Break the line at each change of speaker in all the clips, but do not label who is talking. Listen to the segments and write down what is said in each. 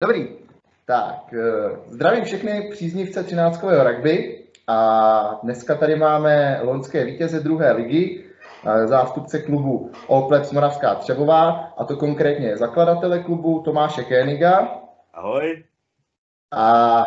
Dobrý, tak eh, zdravím všechny příznivce 13. rugby a dneska tady máme loňské vítěze druhé ligy, eh, zástupce klubu All Moravská Třebová, a to konkrétně zakladatele klubu Tomáše Kéniga.
Ahoj.
A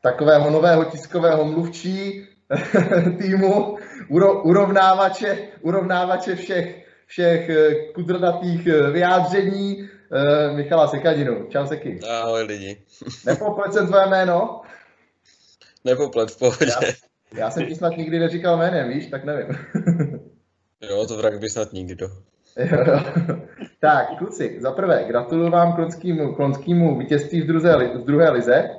takového nového tiskového mluvčí týmu, uro, urovnávače, urovnávače všech, všech eh, kudrnatých vyjádření, uh, Michala Sekadinu. Čau Seky.
Ahoj lidi.
Nepoplet jsem tvoje jméno?
Nepoplet, v pohodě.
Já, já jsem ti snad nikdy neříkal jménem, víš, tak nevím.
jo, to v rugby snad nikdo.
tak, kluci, za prvé, gratuluju vám klonskému, klonskému vítězství v druhé, v druhé lize.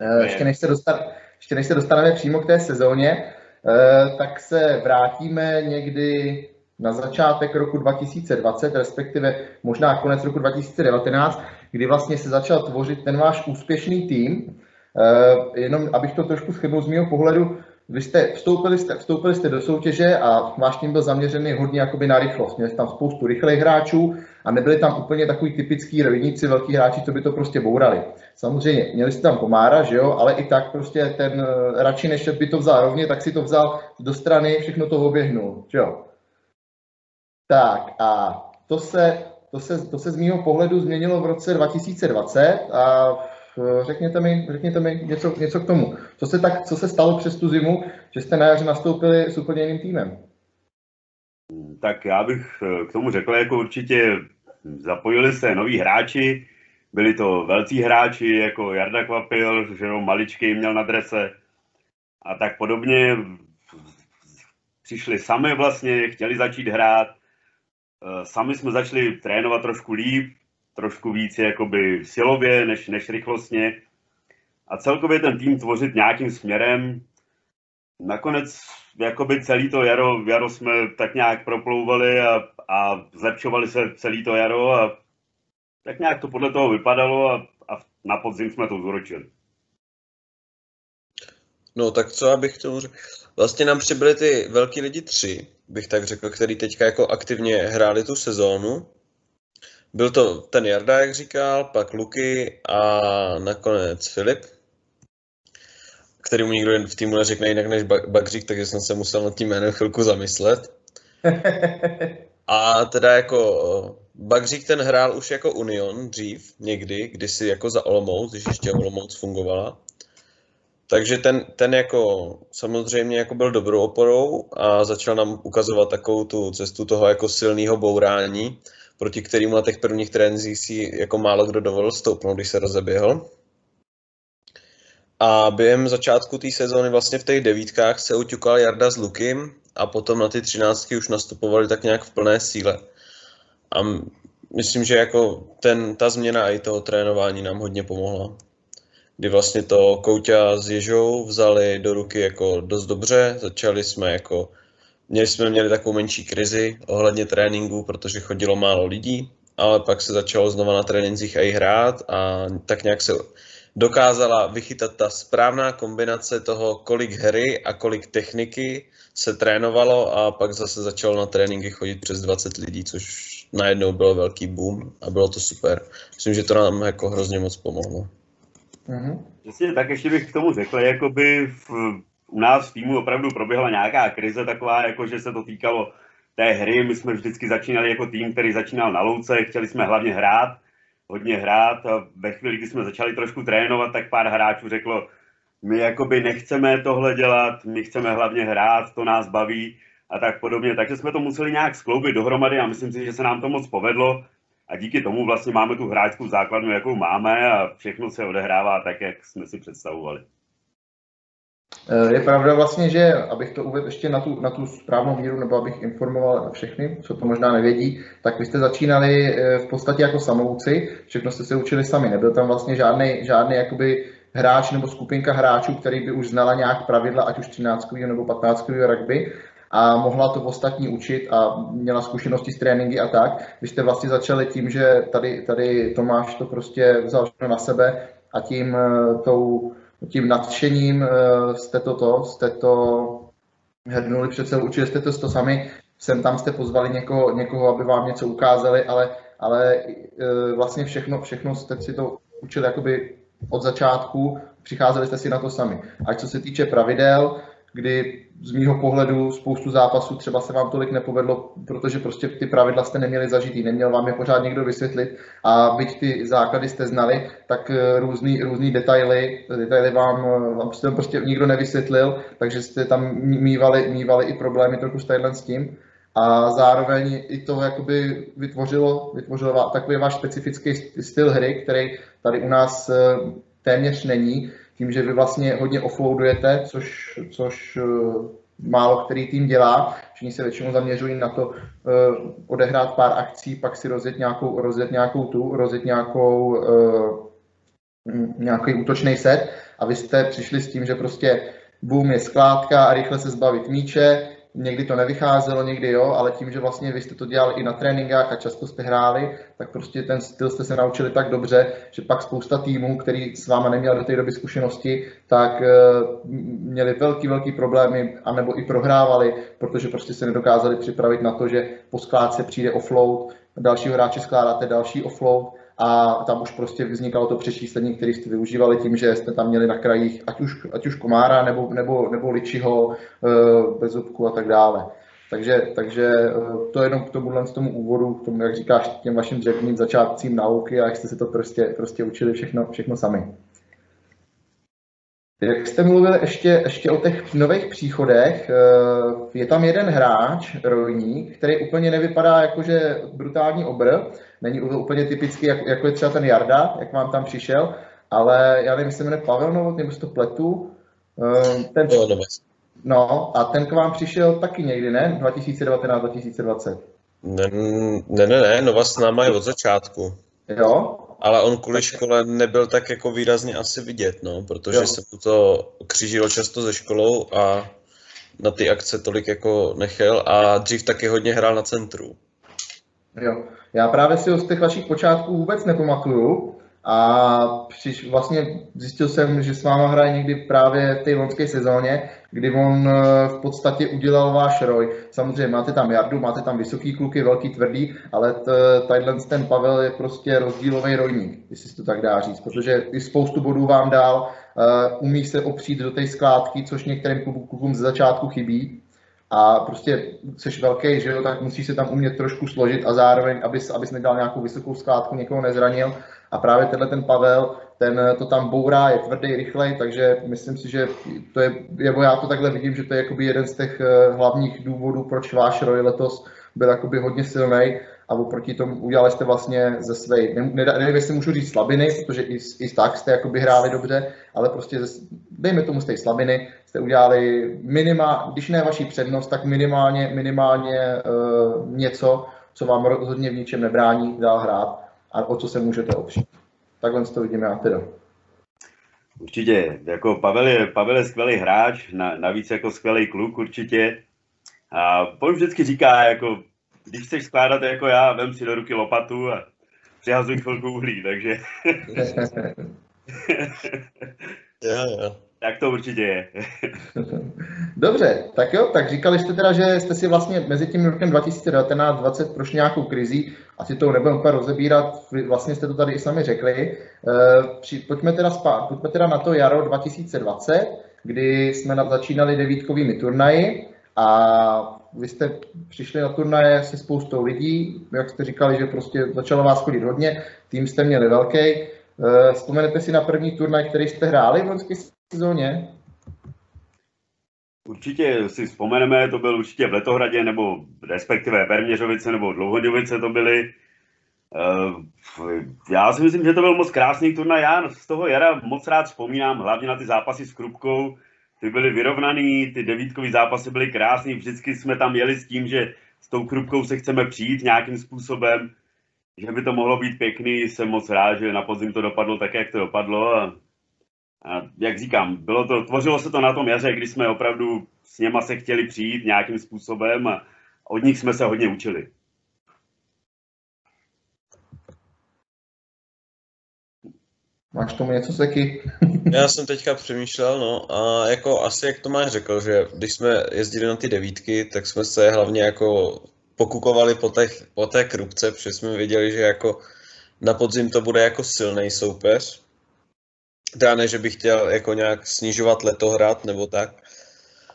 Uh, ještě, než se dostat, ještě než se dostaneme přímo k té sezóně, uh, tak se vrátíme někdy na začátek roku 2020, respektive možná konec roku 2019, kdy vlastně se začal tvořit ten váš úspěšný tým. Eh, jenom abych to trošku schrnul z mého pohledu, vy jste vstoupili, jste, vstoupili jste do soutěže a váš tým byl zaměřený hodně jakoby na rychlost. Měli jste tam spoustu rychlých hráčů a nebyli tam úplně takový typický rojníci, velký hráči, co by to prostě bourali. Samozřejmě, měli jste tam Komára, že jo, ale i tak prostě ten eh, radši než by to vzal rovně, tak si to vzal do strany, všechno to oběhnul, že jo. Tak a to se, to se, to se z mého pohledu změnilo v roce 2020 a řekněte mi, řekněte mi něco, něco k tomu. Co se, tak, co se stalo přes tu zimu, že jste na jaře nastoupili s úplně jiným týmem?
Tak já bych eh, k tomu řekl, jako určitě zapojili se noví hráči, byli to velcí hráči, jako Jarda Kvapil, že jo, maličký měl na drese a tak podobně. Přišli sami vlastně, chtěli začít hrát, Eh, sami jsme začali trénovat trošku líp, trošku víc jakoby silově než, než rychlostně a celkově ten tým tvořit nějakým směrem. Nakonec jakoby celý to jaro, jaro jsme tak nějak proplouvali a, a zlepšovali se celý to jaro a tak nějak to podle toho vypadalo a, a na podzim jsme to zúročili.
No tak co abych tomu řekl? Vlastně nám přibyly ty velký lidi tři, bych tak řekl, který teďka jako aktivně hráli tu sezónu. Byl to ten Jarda, jak říkal, pak Luky a nakonec Filip, který mu nikdo v týmu neřekne jinak než Bagřík, takže jsem se musel nad tím jménem chvilku zamyslet. A teda jako Bagřík ten hrál už jako Union dřív, někdy, kdysi jako za Olomouc, když ještě Olomouc fungovala. Takže ten, ten jako samozřejmě jako byl dobrou oporou a začal nám ukazovat takovou tu cestu toho jako silného bourání, proti kterému na těch prvních trénincích si jako málo kdo dovolil stoupnout, když se rozeběhl. A během začátku té sezóny vlastně v těch devítkách se uťukal Jarda s Lukim a potom na ty třináctky už nastupovali tak nějak v plné síle. A myslím, že jako ten, ta změna i toho trénování nám hodně pomohla kdy vlastně to Kouťa s Ježou vzali do ruky jako dost dobře. Začali jsme jako, měli jsme měli takovou menší krizi ohledně tréninku, protože chodilo málo lidí, ale pak se začalo znova na trénincích i hrát a tak nějak se dokázala vychytat ta správná kombinace toho, kolik hry a kolik techniky se trénovalo a pak zase začalo na tréninky chodit přes 20 lidí, což najednou byl velký boom a bylo to super. Myslím, že to nám jako hrozně moc pomohlo.
Mm-hmm. Přesně, tak ještě bych k tomu řekl, jakoby v, u nás v týmu opravdu proběhla nějaká krize taková, jako že se to týkalo té hry. My jsme vždycky začínali jako tým, který začínal na louce, chtěli jsme hlavně hrát, hodně hrát a ve chvíli, kdy jsme začali trošku trénovat, tak pár hráčů řeklo, my jakoby nechceme tohle dělat, my chceme hlavně hrát, to nás baví a tak podobně. Takže jsme to museli nějak skloubit dohromady a myslím si, že se nám to moc povedlo a díky tomu vlastně máme tu hráčskou základnu, jakou máme a všechno se odehrává tak, jak jsme si představovali.
Eh, je pravda vlastně, že abych to uvedl ještě na tu, na tu správnou míru, nebo abych informoval všechny, co to možná nevědí, tak vy jste začínali eh, v podstatě jako samouci, všechno jste se učili sami, nebyl tam vlastně žádný, žádný jakoby hráč nebo skupinka hráčů, který by už znala nějak pravidla, ať už 13. nebo 15. rugby, a mohla to ostatní učit a měla zkušenosti s tréninky a tak. Vy jste vlastně začali tím, že tady, tady Tomáš to prostě vzal na sebe a tím, eh, tou, tím nadšením eh, jste to, to jste to hrdnuli přece, učili jste to, to sami, sem tam jste pozvali někoho, někoho, aby vám něco ukázali, ale, ale eh, vlastně všechno, všechno jste si to učili jakoby od začátku, přicházeli jste si na to sami. Ať co se týče pravidel, kdy z mýho pohledu spoustu zápasů třeba se vám tolik nepovedlo, protože prostě ty pravidla jste neměli zažitý, neměl vám je pořád někdo vysvětlit a byť ty základy jste znali, tak eh, různý, různý detaily, detaily vám, vám prostě, prostě nikdo nevysvětlil, takže jste tam mývali, mývali i problémy trochu s s tím. A zároveň i to jakoby vytvořilo, vytvořilo takový váš specifický styl hry, který tady u nás eh, téměř není, tím, že vy vlastně hodně offloadujete, což, což uh, málo který tým dělá. Všichni se většinou zaměřují na to uh, odehrát pár akcí, pak si rozjet nějakou, rozjet nějakou tu, rozjet nějakou, uh, nějaký útočný set a vy jste přišli s tím, že prostě boom je skládka a rychle se zbavit míče, někdy to nevycházelo, někdy jo, ale tím, že vlastně vy jste to dělali i na tréninkách a často jste hráli, tak prostě ten styl jste se naučili tak dobře, že pak spousta týmů, který s váma neměl do té doby zkušenosti, tak uh, měli velký, velký problémy, anebo i prohrávali, protože prostě se nedokázali připravit na to, že po skládce přijde offload, dalšího hráče skládáte další offload a tam už prostě vznikalo to přečíslení, které jste využívali tím, že jste tam měli na krajích ať už, ať už komára nebo, nebo, nebo ličiho, e, bezubku a tak dále. Takže, takže e, to je jenom k tomuhle z tomu úvodu, k tomu, jak říkáš, těm vašim dřevním začátcím nauky a jak jste se to prostě, prostě učili všechno, všechno sami. Jak jste mluvil ještě, ještě o těch nových příchodech, e, je tam jeden hráč, Rojník, který úplně nevypadá jakože brutální obr, není úplně typický, jako, jako je třeba ten Jarda, jak vám tam přišel, ale já nevím, jestli se jmenuje Pavel Novot, nebo to pletu.
Ehm, ten,
no, a ten k vám přišel taky někdy, ne? 2019-2020.
Ne, ne, ne, ne, Nova s náma je od začátku.
Jo?
Ale on kvůli škole nebyl tak jako výrazně asi vidět, no, protože jo. se mu to křížilo často ze školou a na ty akce tolik jako nechel a dřív taky hodně hrál na centru.
Jo. Já právě si ho z těch vašich počátků vůbec nepamatuju a přiš, vlastně zjistil jsem, že s váma hraje někdy právě v té loňské sezóně, kdy on eh, v podstatě udělal váš roj. Samozřejmě máte tam Jardu, máte tam vysoký kluky, velký tvrdý, ale tadyhle ten Pavel je prostě rozdílový rojník, jestli se to tak dá říct, protože i spoustu bodů vám dál, uh, umí se opřít do té skládky, což některým klukům ze začátku chybí, a prostě jsi velký, že jo, tak musíš se tam umět trošku složit a zároveň, abys, abys nedal nějakou vysokou skládku, někoho nezranil. A právě tenhle ten Pavel, ten to tam bourá, je tvrdý, rychlej, takže myslím si, že to je, nebo já to takhle vidím, že to je jakoby jeden z těch eh, hlavních důvodů, proč váš roj letos byl jakoby hodně silný a oproti tomu udělali jste vlastně ze své, nevím, jestli můžu říct slabiny, protože i, i tak jste jakoby hráli dobře, ale prostě ze, dejme tomu z té slabiny, jste udělali minima, když ne vaší přednost, tak minimálně, minimálně uh, něco, co vám rozhodně v ničem nebrání dál hrát a o co se můžete opřít. Takhle to vidím já teda.
Určitě, jako Pavel je, Pavel je skvělý hráč, na, navíc jako skvělý kluk určitě. A on vždycky říká, jako když chceš skládat jako já, vem si do ruky lopatu a přihazuj chvilku uhlí, takže...
jo, jo.
Tak to určitě je.
Dobře, tak jo, tak říkali jste teda, že jste si vlastně mezi tím rokem 2019-2020 prošli nějakou krizí, asi to nebudeme úplně rozebírat, vlastně jste to tady i sami řekli. E, pojďme, teda spát, pojďme teda na to jaro 2020, kdy jsme začínali devítkovými turnaji a vy jste přišli na turnaje se spoustou lidí, jak jste říkali, že prostě začalo vás chodit hodně, tým jste měli velký. Eh, vzpomenete si na první turnaj, který jste hráli v loňské sezóně?
Určitě si vzpomeneme, to byl určitě v Letohradě, nebo respektive Verměřovice, nebo Dlouhodějovice to byly. Eh, já si myslím, že to byl moc krásný turnaj. Já z toho jara moc rád vzpomínám, hlavně na ty zápasy s Krupkou, ty byly vyrovnaný, ty devítkové zápasy byly krásný, vždycky jsme tam jeli s tím, že s tou krupkou se chceme přijít nějakým způsobem, že by to mohlo být pěkný, jsem moc rád, že na podzim to dopadlo tak, jak to dopadlo a jak říkám, bylo to, tvořilo se to na tom jaře, kdy jsme opravdu s něma se chtěli přijít nějakým způsobem a od nich jsme se hodně učili.
Máš tomu něco, Seky?
Já jsem teďka přemýšlel, no a jako asi jak to máš řekl, že když jsme jezdili na ty devítky, tak jsme se hlavně jako pokukovali po, těch, po té krupce, protože jsme věděli, že jako na podzim to bude jako silný soupeř. Teda ne, že bych chtěl jako nějak snižovat letohrad nebo tak,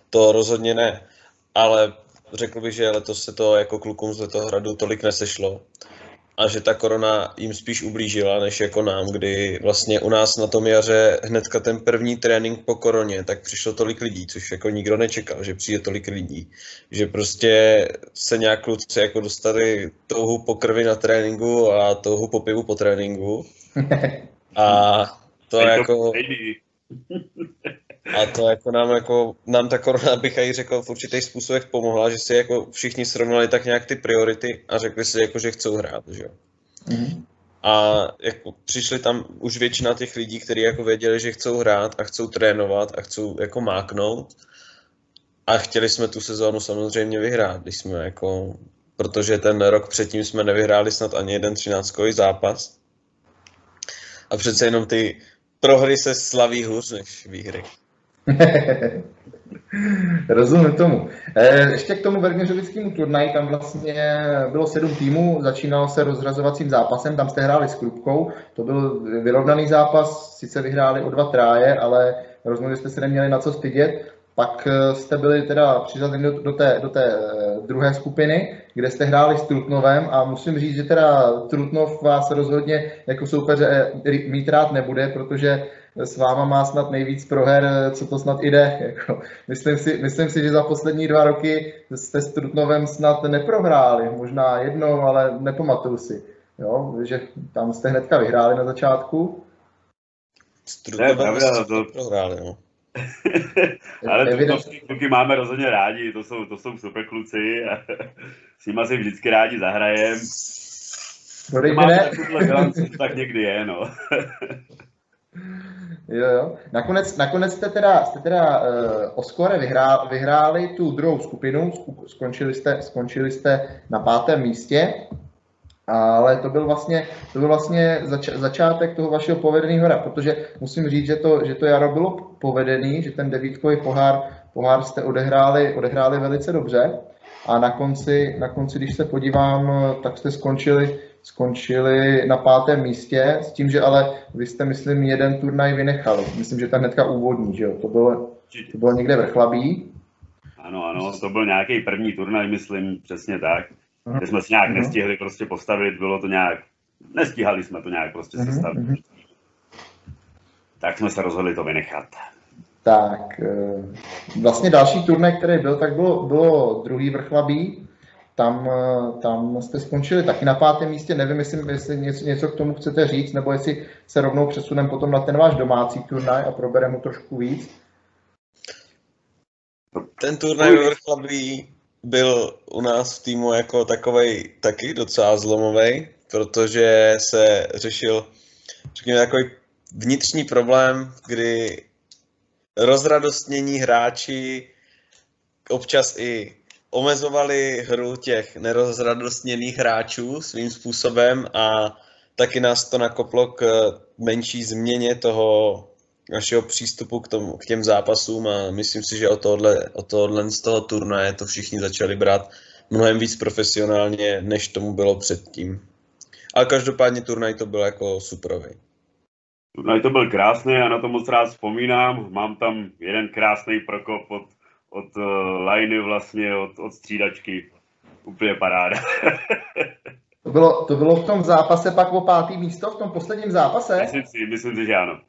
to rozhodně ne, ale řekl bych, že letos se to jako klukům z letohradu tolik nesešlo a že ta korona jim spíš ublížila, než jako nám, kdy vlastně u nás na tom jaře hnedka ten první trénink po koroně, tak přišlo tolik lidí, což jako nikdo nečekal, že přijde tolik lidí, že prostě se nějak kluci jako dostali touhu po krvi na tréninku a touhu po pivu po tréninku. A to jako... A to jako nám, jako, nám ta korona, bych i řekl, v určitých způsobech pomohla, že si jako všichni srovnali tak nějak ty priority a řekli si, jako, že chcou hrát, že jo. Mm-hmm. A jako přišli tam už většina těch lidí, kteří jako věděli, že chcou hrát a chcou trénovat a chcou jako máknout. A chtěli jsme tu sezónu samozřejmě vyhrát, když jsme jako, protože ten rok předtím jsme nevyhráli snad ani jeden třináctkový zápas. A přece jenom ty prohry se slaví hůř než výhry.
Rozumím tomu. Eh, ještě k tomu Vergneřovickému turnaji, tam vlastně bylo sedm týmů, začínalo se rozrazovacím zápasem, tam jste hráli s Krupkou, to byl vyrovnaný zápas, sice vyhráli o dva tráje, ale rozhodně jste se neměli na co stydět. Pak eh, jste byli teda přiřazeni do, do, té, do té eh, druhé skupiny, kde jste hráli s Trutnovem a musím říct, že teda Trutnov vás rozhodně jako soupeře mít rád nebude, protože s váma má snad nejvíc proher, co to snad jde. Jako, myslím, si, myslím si, že za poslední dva roky jste s Trutnovem snad neprohráli, možná jednou, ale nepamatuju si. Jo, že tam jste hnedka vyhráli na začátku.
S Trutnovem jste to... prohráli, no.
ale Trutnovský kluky máme rozhodně rádi, to jsou, to jsou super kluci a s nimi si vždycky rádi zahrajem. Máme tak někdy je, no.
Jo, jo. Nakonec, nakonec jste teda, jste teda uh, o skore vyhrá, vyhráli tu druhou skupinu, skončili jste, skončili jste na pátém místě, ale to byl vlastně, to byl vlastně zač, začátek toho vašeho povedeného hra, protože musím říct, že to, že to jaro bylo povedený, že ten devítkový pohár, pohár jste odehráli, odehráli velice dobře a na konci, na konci, když se podívám, tak jste skončili skončili na pátém místě, s tím, že ale vy jste, myslím, jeden turnaj vynechali. Myslím, že ta hnedka úvodní, že jo? To bylo, to bylo někde vrchlabí.
Ano, ano, to byl nějaký první turnaj, myslím, přesně tak. Kde jsme si nějak uh-huh. nestihli prostě postavit, bylo to nějak, nestíhali jsme to nějak prostě uh-huh. sestavit. Uh-huh. Tak jsme se rozhodli to vynechat.
Tak, eh, vlastně další turnaj, který byl, tak bylo, bylo druhý vrchlabí, tam, eh, tam jste skončili taky na pátém místě. Nevím, jestli, jestli něco, něco k tomu chcete říct, nebo jestli se rovnou přesunem potom na ten váš domácí turnaj a probereme mu trošku víc.
Ten turnaj ve Vrchlabí byl u nás v týmu jako takový taky docela zlomový, protože se řešil řekněme, takový vnitřní problém, kdy rozradostnění hráči občas i omezovali hru těch nerozradostněných hráčů svým způsobem a taky nás to nakoplo k menší změně toho našeho přístupu k, tomu, k těm zápasům a myslím si, že o tohle, o tohle z toho turnaje to všichni začali brát mnohem víc profesionálně, než tomu bylo předtím. Ale každopádně turnaj to byl jako superový.
Turnaj to byl krásný a na to moc rád vzpomínám. Mám tam jeden krásný prokop od od uh, liney vlastně, od, od střídačky. Úplně paráda.
to, bylo, to bylo v tom zápase pak o pátý místo, v tom posledním zápase?
Myslím si, myslím si že ano.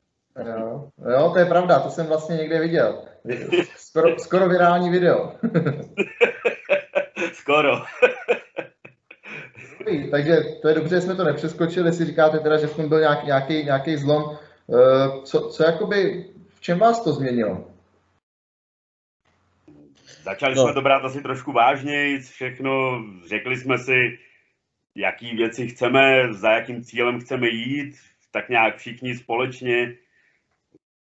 Jo, jo, to je pravda, to jsem vlastně někde viděl. Skoro, skoro virální video.
skoro.
Takže to je dobře, že jsme to nepřeskočili, jestli říkáte teda, že v tom byl nějaký, nějaký, nějaký zlom. Eh, co, co jakoby, v čem vás to změnilo?
Začali no. jsme to brát asi trošku vážněji, všechno, řekli jsme si, jaký věci chceme, za jakým cílem chceme jít, tak nějak všichni společně.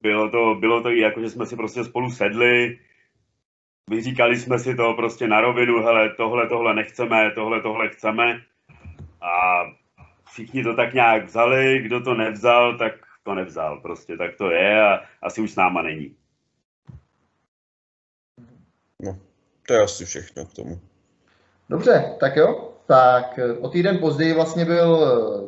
Bylo to, bylo to i jako, že jsme si prostě spolu sedli, vyříkali jsme si to prostě na rovinu, hele, tohle, tohle nechceme, tohle, tohle chceme. A všichni to tak nějak vzali, kdo to nevzal, tak to nevzal prostě, tak to je a asi už s náma není.
No, to je asi všechno k tomu.
Dobře, tak jo. Tak o týden později vlastně byl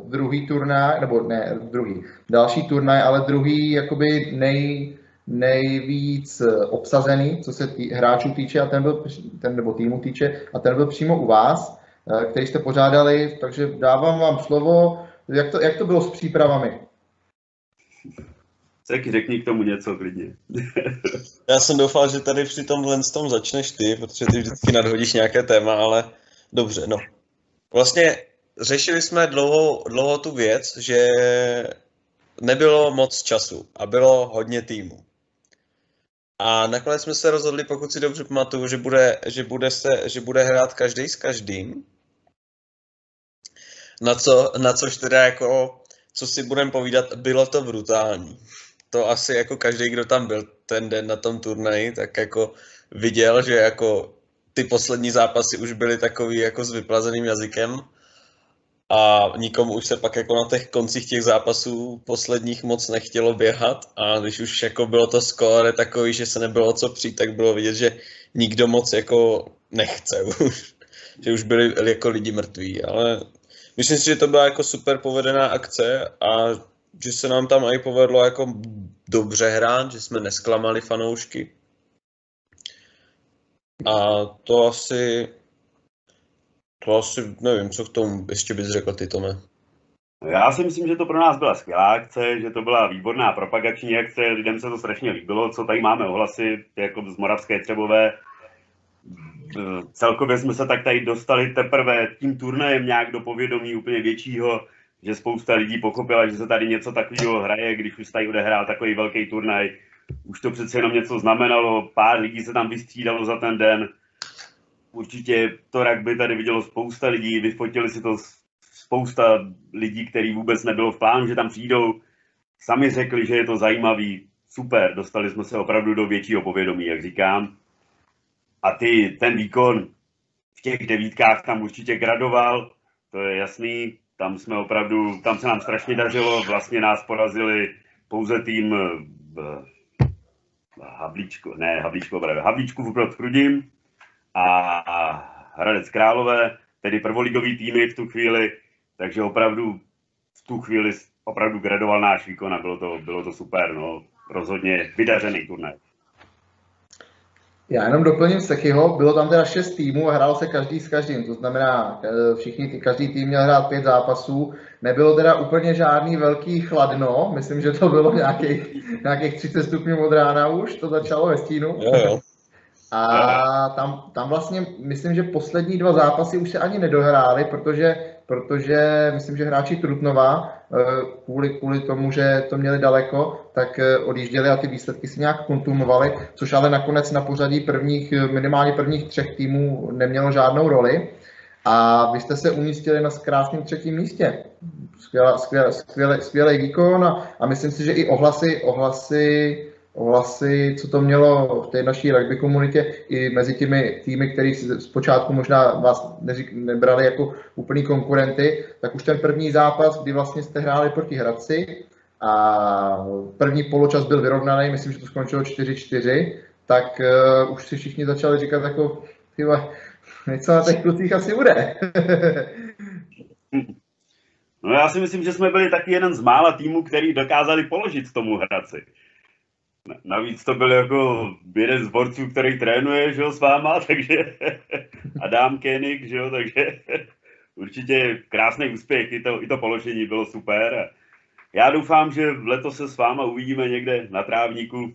druhý turnaj, nebo ne druhý, další turnaj, ale druhý jakoby nej, nejvíc obsazený, co se tý, hráčů týče, a ten byl, ten, nebo týmu týče, a ten byl přímo u vás, který jste pořádali, takže dávám vám slovo. Jak to, jak to bylo s přípravami?
Tak řekni k tomu něco klidně.
Já jsem doufal, že tady při tomhle tom začneš ty, protože ty vždycky nadhodíš nějaké téma, ale dobře, no. Vlastně řešili jsme dlouho, dlouho tu věc, že nebylo moc času a bylo hodně týmů. A nakonec jsme se rozhodli, pokud si dobře pamatuju, že bude, že bude, se, že bude hrát každý s každým. Na, co, na což teda jako, co si budeme povídat, bylo to brutální to asi jako každý, kdo tam byl ten den na tom turnaji, tak jako viděl, že jako ty poslední zápasy už byly takový jako s vyplazeným jazykem a nikomu už se pak jako na těch koncích těch zápasů posledních moc nechtělo běhat a když už jako bylo to skóre takový, že se nebylo co přijít, tak bylo vidět, že nikdo moc jako nechce už, že už byli jako lidi mrtví, ale myslím si, že to byla jako super povedená akce a že se nám tam i povedlo jako dobře hrát, že jsme nesklamali fanoušky. A to asi, to asi nevím, co k tomu ještě bys řekl ty, Tome.
Já si myslím, že to pro nás byla skvělá akce, že to byla výborná propagační akce, lidem se to strašně líbilo, co tady máme ohlasy, jako z Moravské Třebové. Celkově jsme se tak tady dostali teprve tím turnajem nějak do povědomí úplně většího, že spousta lidí pochopila, že se tady něco takového hraje, když už tady odehrál takový velký turnaj. Už to přece jenom něco znamenalo, pár lidí se tam vystřídalo za ten den. Určitě to rugby tady vidělo spousta lidí, vyfotili si to spousta lidí, který vůbec nebylo v plánu, že tam přijdou. Sami řekli, že je to zajímavý, super, dostali jsme se opravdu do většího povědomí, jak říkám. A ty, ten výkon v těch devítkách tam určitě gradoval, to je jasný, tam jsme opravdu, tam se nám strašně dařilo, vlastně nás porazili pouze tým v Havlíčku, ne Havlíčku, právě Havlíčku v Chrudím a, a Hradec Králové, tedy prvoligový týmy v tu chvíli, takže opravdu v tu chvíli opravdu gradoval náš výkon a bylo to, bylo to super, no, rozhodně vydařený turnaj.
Já jenom doplním Sechyho, bylo tam teda šest týmů a hrál se každý s každým, to znamená, eh, všichni, každý tým měl hrát pět zápasů, nebylo teda úplně žádný velký chladno, myslím, že to bylo nějakých, nějakých 30 stupňů od rána už, to začalo ve stínu.
Jo, jo.
A tam, tam vlastně, myslím, že poslední dva zápasy už se ani nedohrály, protože protože myslím, že hráči Trutnova kvůli, kvůli tomu, že to měli daleko, tak eh, odjížděli a ty výsledky si nějak kontumovali, což ale nakonec na pořadí prvních, minimálně prvních třech týmů nemělo žádnou roli. A vy jste se umístili na krásném třetím místě. Skvělý, skvělý výkon a, a myslím si, že i ohlasy, ohlasy ohlasy, co to mělo v té naší rugby komunitě i mezi těmi týmy, který zpočátku možná vás neřík, nebrali jako úplný konkurenty, tak už ten první zápas, kdy vlastně jste hráli proti Hradci a první poločas byl vyrovnaný, myslím, že to skončilo 4-4, tak uh, už si všichni začali říkat jako, tyhle, něco na těch klucích asi bude.
no já si myslím, že jsme byli taky jeden z mála týmů, který dokázali položit tomu Hradci. Navíc to byl jako jeden z borců, který trénuje, že jo, s váma, takže Adam Koenig, že jo, takže určitě krásný úspěch, i to, i to položení bylo super. Já doufám, že letos se s váma uvidíme někde na trávníku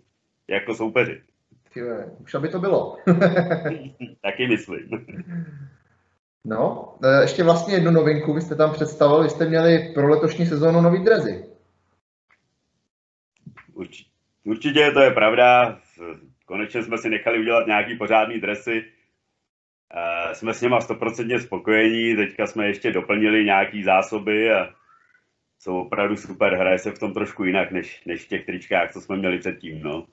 jako soupeři.
Tyve, už aby to bylo.
Taky myslím.
No, e, ještě vlastně jednu novinku, vy jste tam představili, vy jste měli pro letošní sezónu nový drezy.
Určitě. To je pravda. Konečně jsme si nechali udělat nějaký pořádný dresy. Jsme s něma stoprocentně spokojení. Teďka jsme ještě doplnili nějaký zásoby a jsou opravdu super. Hraje se v tom trošku jinak, než, než v těch tričkách, co jsme měli předtím. No.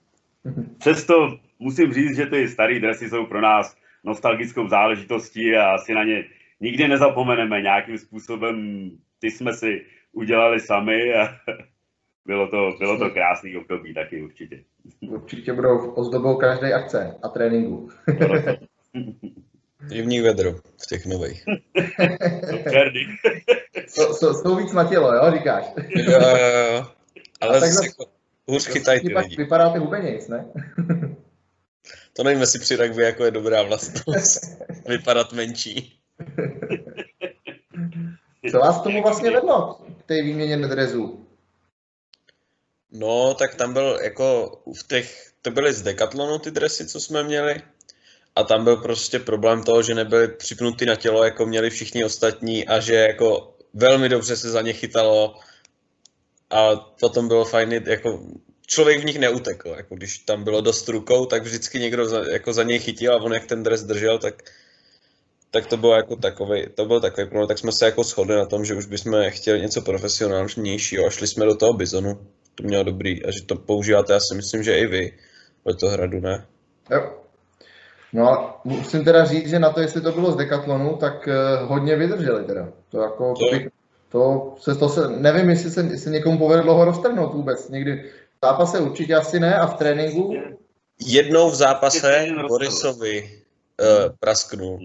Přesto musím říct, že ty staré dresy jsou pro nás nostalgickou záležitostí a asi na ně nikdy nezapomeneme. Nějakým způsobem ty jsme si udělali sami a bylo to, bylo to krásný období taky určitě.
Určitě budou ozdobou každé akce a tréninku.
Zimní vedro v těch nových.
jsou, jsou, jsou víc na tělo, jo, říkáš?
jo, jo, jo. Ale tak zase jako, hůř chytají ty lidi.
Vypadáte hubenějc, ne?
to nevím, jestli při rugby jako je dobrá vlastnost. Vypadat menší.
Co vás tomu vlastně vedlo, k té výměně nedrezů?
No, tak tam byl jako v těch, to byly z Decathlonu ty dresy, co jsme měli. A tam byl prostě problém toho, že nebyly připnuty na tělo, jako měli všichni ostatní a že jako velmi dobře se za ně chytalo. A potom bylo fajn, jako člověk v nich neutekl, jako když tam bylo dost rukou, tak vždycky někdo za, jako za něj chytil a on jak ten dres držel, tak, tak to bylo jako takový, to byl takový problém, tak jsme se jako shodli na tom, že už bychom chtěli něco profesionálnějšího a šli jsme do toho bizonu, to mělo dobrý a že to používáte, já si myslím, že i vy, hradu, ne?
Jo. No a musím teda říct, že na to, jestli to bylo z Decathlonu, tak uh, hodně vydrželi teda. To jako, to, bych, to, se, to se, nevím, jestli se, se někomu povedlo ho roztrhnout vůbec. Někdy v zápase určitě asi ne a v tréninku?
Jednou v zápase Borisovi uh, prasknul.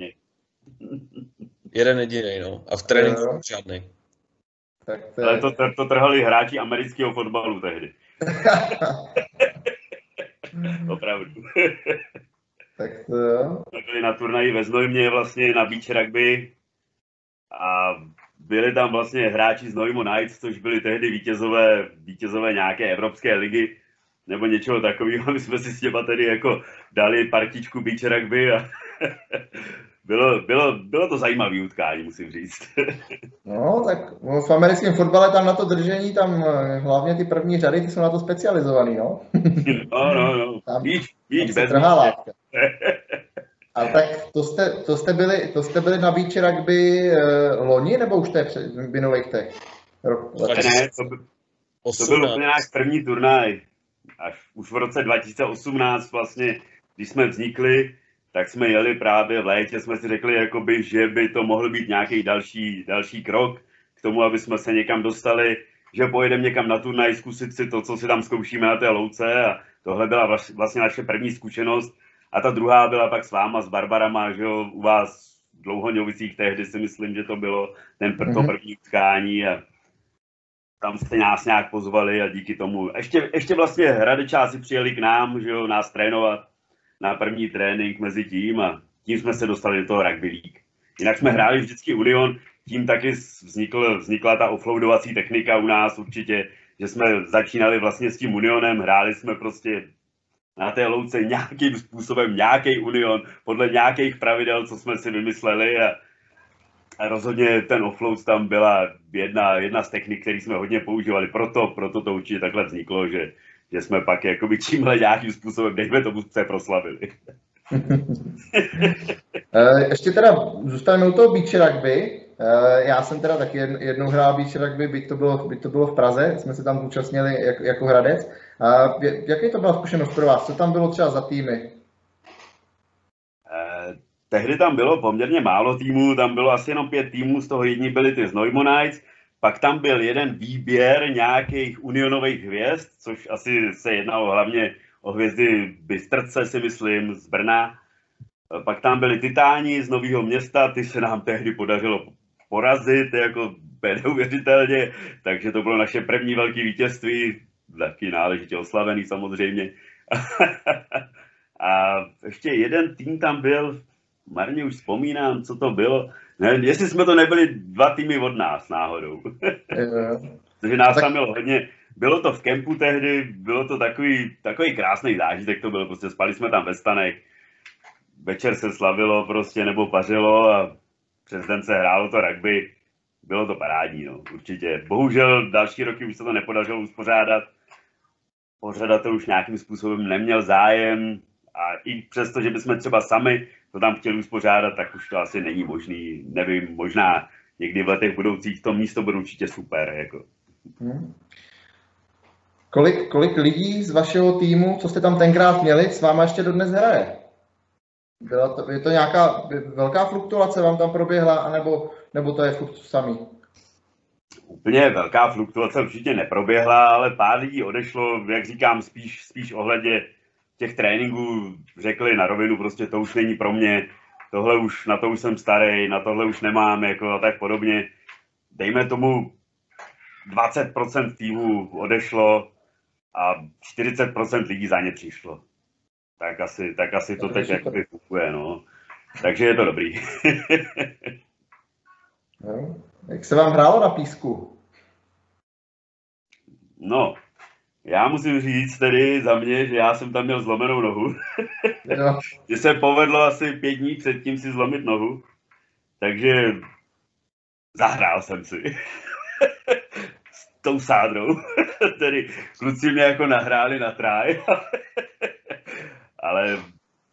Jeden jediný, no. A v tréninku no. žádný.
Tak to je... Ale to, to, to trhali hráči amerického fotbalu tehdy. Opravdu.
tak to jo.
Byli na turnaji ve Znojmě vlastně na beach rugby a byli tam vlastně hráči z Nojmo Knights, což byli tehdy vítězové, vítězové nějaké evropské ligy nebo něčeho takového. My jsme si s těma tedy jako dali partičku beach rugby a bylo, bylo, bylo to zajímavé utkání, musím říct.
no, tak v americkém fotbale tam na to držení, tam eh, hlavně ty první řady, ty jsou na to specializovaný, no.
no, no, no. Tam, víč, víč,
tam trhá látka. A tak to jste, to jste, byli, to jste byli na beach rugby uh, loni, nebo už to je v minulých těch?
Ne, to, by, to byl úplně náš první turnaj. Až už v roce 2018 vlastně, když jsme vznikli, tak jsme jeli právě v létě, jsme si řekli, jakoby, že by to mohl být nějaký další, další krok k tomu, aby jsme se někam dostali, že pojedeme někam na turnaj, zkusit si to, co si tam zkoušíme na té louce a tohle byla vlastně naše první zkušenost a ta druhá byla pak s váma, s Barbarama, že jo, u vás v Dlouhoňovicích tehdy si myslím, že to bylo ten pr- to mhm. první utkání a tam jste nás nějak pozvali a díky tomu. Ještě, ještě vlastně Hradečáci přijeli k nám, že jo, nás trénovat na první trénink mezi tím a tím jsme se dostali do toho rugby league. Jinak jsme hráli vždycky Union, tím taky vznikl, vznikla ta offloadovací technika u nás určitě, že jsme začínali vlastně s tím Unionem, hráli jsme prostě na té louce nějakým způsobem, nějaký Union, podle nějakých pravidel, co jsme si vymysleli a, a rozhodně ten offload tam byla jedna, jedna z technik, které jsme hodně používali, proto, proto to určitě takhle vzniklo, že že jsme pak jakoby tímhle nějakým způsobem, dejme tomu, se proslavili.
Eh, ještě teda zůstaneme u toho beach rugby. Eh, já jsem teda taky jednou hrál beach rugby, byť to bylo, byť to bylo v Praze, jsme se tam účastnili jako, jako Hradec. Jaký to byla zkušenost pro vás? Co tam bylo třeba za týmy?
Eh, tehdy tam bylo poměrně málo týmů, tam bylo asi jenom pět týmů, z toho jedni byli ty z Neumonites, pak tam byl jeden výběr nějakých unionových hvězd, což asi se jednalo hlavně o hvězdy Bystrce, si myslím, z Brna. Pak tam byli Titáni z Nového města, ty se nám tehdy podařilo porazit, jako neuvěřitelně, takže to bylo naše první velké vítězství, taky náležitě oslavený samozřejmě. a ještě jeden tým tam byl, marně už vzpomínám, co to bylo, ne, jestli jsme to nebyli dva týmy od nás náhodou. Takže nás tam bylo hodně. Bylo to v kempu tehdy, bylo to takový, takový krásný zážitek to bylo, prostě spali jsme tam ve stanech, večer se slavilo prostě nebo pařilo a přes den se hrálo to rugby. Bylo to parádní, no, určitě. Bohužel další roky už se to nepodařilo uspořádat. Pořadatel už nějakým způsobem neměl zájem a i přesto, že bychom třeba sami to tam chtěli uspořádat, tak už to asi není možný. Nevím, možná někdy v letech budoucích to místo bude určitě super. Jako. Hmm.
Kolik, kolik lidí z vašeho týmu, co jste tam tenkrát měli, s váma ještě dodnes hraje? Byla to, je to nějaká velká fluktuace vám tam proběhla, anebo, nebo to je furt samý?
Úplně velká fluktuace určitě neproběhla, ale pár lidí odešlo, jak říkám, spíš, spíš ohledě těch tréninků řekli na rovinu, prostě to už není pro mě. tohle už, na to už jsem starý, na tohle už nemám, jako a tak podobně. Dejme tomu 20% týmu odešlo a 40% lidí za ně přišlo. Tak asi, tak asi to teď jakoby funguje, no. Takže je to dobrý.
no. Jak se vám hrálo na písku?
No, já musím říct tedy za mě, že já jsem tam měl zlomenou nohu. No. že se povedlo asi pět dní předtím si zlomit nohu. Takže zahrál jsem si. S tou sádrou. tedy kluci mě jako nahráli na tráj. Ale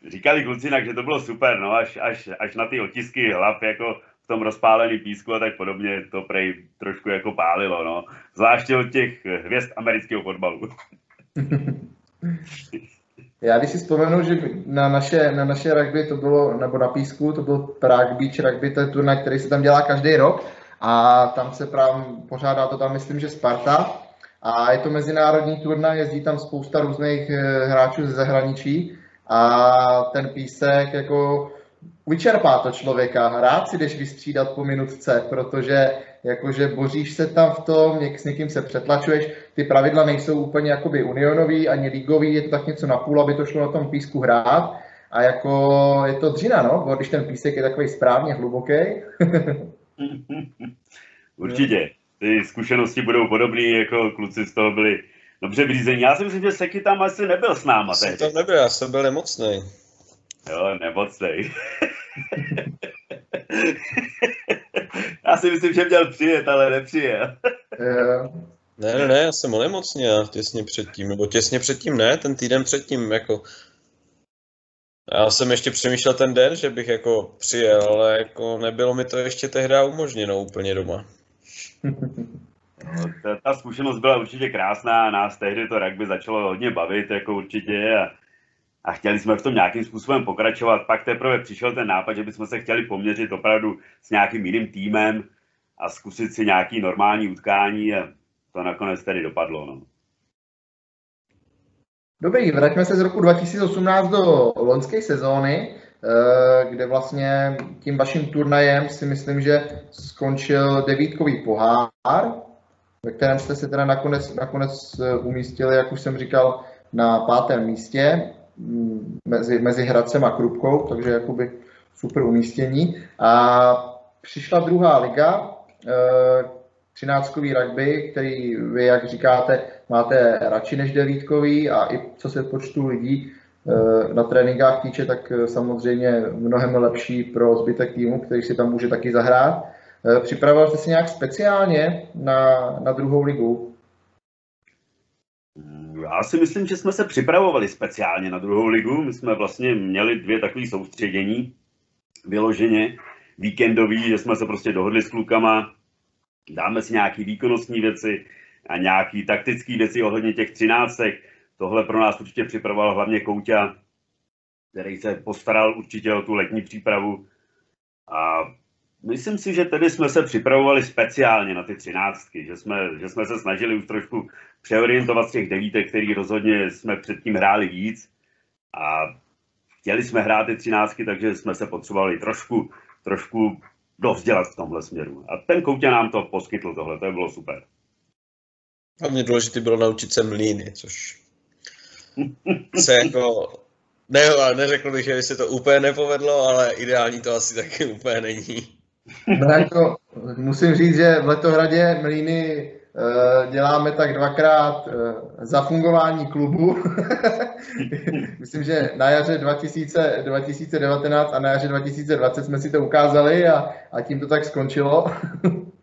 říkali kluci jinak, že to bylo super, no, až, až, až na ty otisky hlav, jako v tom rozpálený písku a tak podobně, to prej trošku jako pálilo, no. Zvláště od těch hvězd amerického fotbalu.
Já když si vzpomenu, že na naše, na naše rugby to bylo, nebo na písku, to byl Prague Beach rugby, to je turnaj, který se tam dělá každý rok a tam se právě pořádá to tam, myslím, že Sparta a je to mezinárodní turnaj, jezdí tam spousta různých eh, hráčů ze zahraničí a ten písek jako vyčerpá to člověka. Rád si jdeš vystřídat po minutce, protože jakože boříš se tam v tom, něk, s někým se přetlačuješ, ty pravidla nejsou úplně jakoby unionový ani ligový, je to tak něco na půl, aby to šlo na tom písku hrát. A jako je to dřina, no, když ten písek je takový správně hluboký.
Určitě. Ty zkušenosti budou podobné, jako kluci z toho byli dobře vřízení. Já si myslím, že Seky tam asi nebyl s náma.
Jsem tam nebyl, já jsem byl nemocný.
Jo, nemocnej. já si myslím, že měl přijet, ale nepřijel.
ne, ne, ne, já jsem onemocněl těsně předtím, nebo těsně předtím ne, ten týden předtím, jako já jsem ještě přemýšlel ten den, že bych jako přijel, ale jako nebylo mi to ještě tehdy umožněno úplně doma.
No, ta, ta zkušenost byla určitě krásná, nás tehdy to rugby začalo hodně bavit, jako určitě, a a chtěli jsme v tom nějakým způsobem pokračovat. Pak teprve přišel ten nápad, že bychom se chtěli poměřit opravdu s nějakým jiným týmem a zkusit si nějaký normální utkání a to nakonec tedy dopadlo. No.
Dobrý, vraťme se z roku 2018 do loňské sezóny, eh, kde vlastně tím vaším turnajem si myslím, že skončil devítkový pohár, ve kterém jste se teda nakonec, nakonec eh, umístili, jak už jsem říkal, na pátém místě mezi, mezi Hradcem a Krupkou, takže jakoby super umístění. A přišla druhá liga, eh, třináctkový rugby, který vy, jak říkáte, máte radši než devítkový a i co se počtu lidí eh, na tréninkách týče, tak eh, samozřejmě mnohem lepší pro zbytek týmu, který si tam může taky zahrát. Připravoval jste se nějak speciálně na, na druhou ligu?
Já si myslím, že jsme se připravovali speciálně na druhou ligu. My jsme vlastně měli dvě takové soustředění vyloženě víkendový, že jsme se prostě dohodli s klukama, dáme si nějaké výkonnostní věci a nějaké taktické věci ohledně těch třináctek. Tohle pro nás určitě připravoval hlavně Kouťa, který se postaral určitě o tu letní přípravu. A Myslím si, že tedy jsme se připravovali speciálně na ty třináctky, že jsme, že jsme se snažili už trošku přeorientovat z těch devítek, který rozhodně jsme předtím hráli víc a chtěli jsme hrát ty třináctky, takže jsme se potřebovali trošku, trošku dovzdělat v tomhle směru. A ten koutě nám to poskytl tohle, to bylo super.
Hlavně důležité bylo naučit se mlíny, což se jako ne, neřekl bych, že se to úplně nepovedlo, ale ideální to asi taky úplně není.
Jako, musím říct, že v Letohradě Mlíny uh, děláme tak dvakrát uh, za fungování klubu. Myslím, že na jaře 2000, 2019 a na jaře 2020 jsme si to ukázali a, a tím to tak skončilo.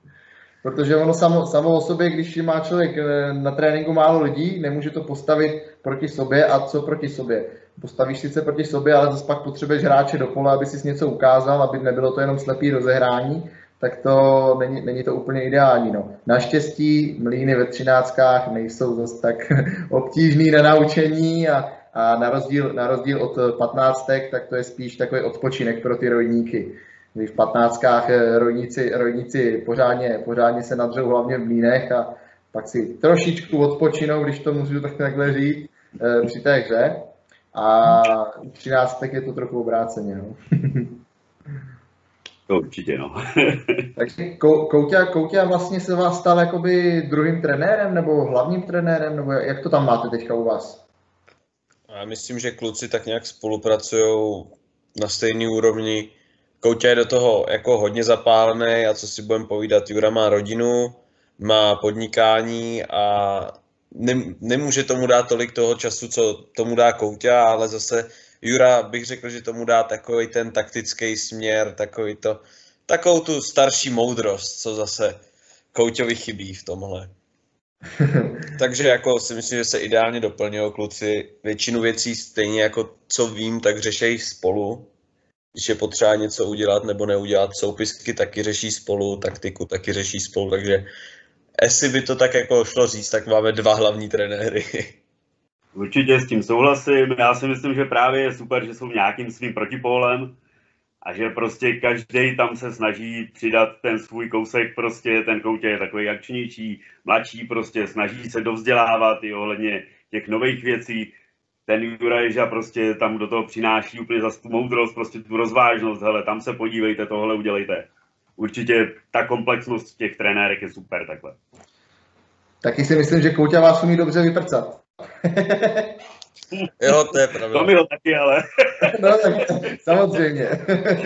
Protože ono samo, samo o sobě, když má člověk eh, na tréninku málo lidí, nemůže to postavit proti sobě a co proti sobě postavíš sice proti sobě, ale zase pak potřebuješ hráče do pole, aby si něco ukázal, aby nebylo to jenom slepý rozehrání, tak to není, není to úplně ideální. No. Naštěstí mlíny ve třináctkách nejsou zase tak obtížný na naučení a, a na, rozdíl, na rozdíl od patnáctek, tak to je spíš takový odpočinek pro ty rojníky. Když v patnáctkách eh, rojníci, rojníci pořádně, pořádně se nadřou hlavně v mlínech a pak si trošičku odpočinou, když to můžu tak takhle říct, eh, při té hře. A u 13 je to trochu obráceně. No.
To určitě, no.
Takže Kouťa, Kouťa vlastně se vás stal jakoby druhým trenérem nebo hlavním trenérem, nebo jak to tam máte teďka u vás?
Já myslím, že kluci tak nějak spolupracují na stejné úrovni. Kouťa je do toho jako hodně zapálený a co si budeme povídat, Jura má rodinu, má podnikání a ne, nemůže tomu dát tolik toho času, co tomu dá Kouťa, ale zase Jura bych řekl, že tomu dá takový ten taktický směr, takový to, takovou tu starší moudrost, co zase Kouťovi chybí v tomhle. Takže jako si myslím, že se ideálně doplňují kluci. Většinu věcí stejně jako co vím, tak řešejí spolu. Když je potřeba něco udělat nebo neudělat, soupisky taky řeší spolu, taktiku taky řeší spolu, takže jestli by to tak jako šlo říct, tak máme dva hlavní trenéry.
Určitě s tím souhlasím. Já si myslím, že právě je super, že jsou nějakým svým protipólem a že prostě každý tam se snaží přidat ten svůj kousek, prostě ten koutě je takový akčnější, mladší, prostě snaží se dovzdělávat i ohledně těch nových věcí. Ten Jura Ježa prostě tam do toho přináší úplně zase tu moudrost, prostě tu rozvážnost, hele, tam se podívejte, tohle udělejte. Určitě ta komplexnost těch trenérek je super takhle.
Taky si myslím, že Kouťa vás umí dobře vyprcat.
Jo, to je pravda.
To mi ho taky, ale.
no tak samozřejmě.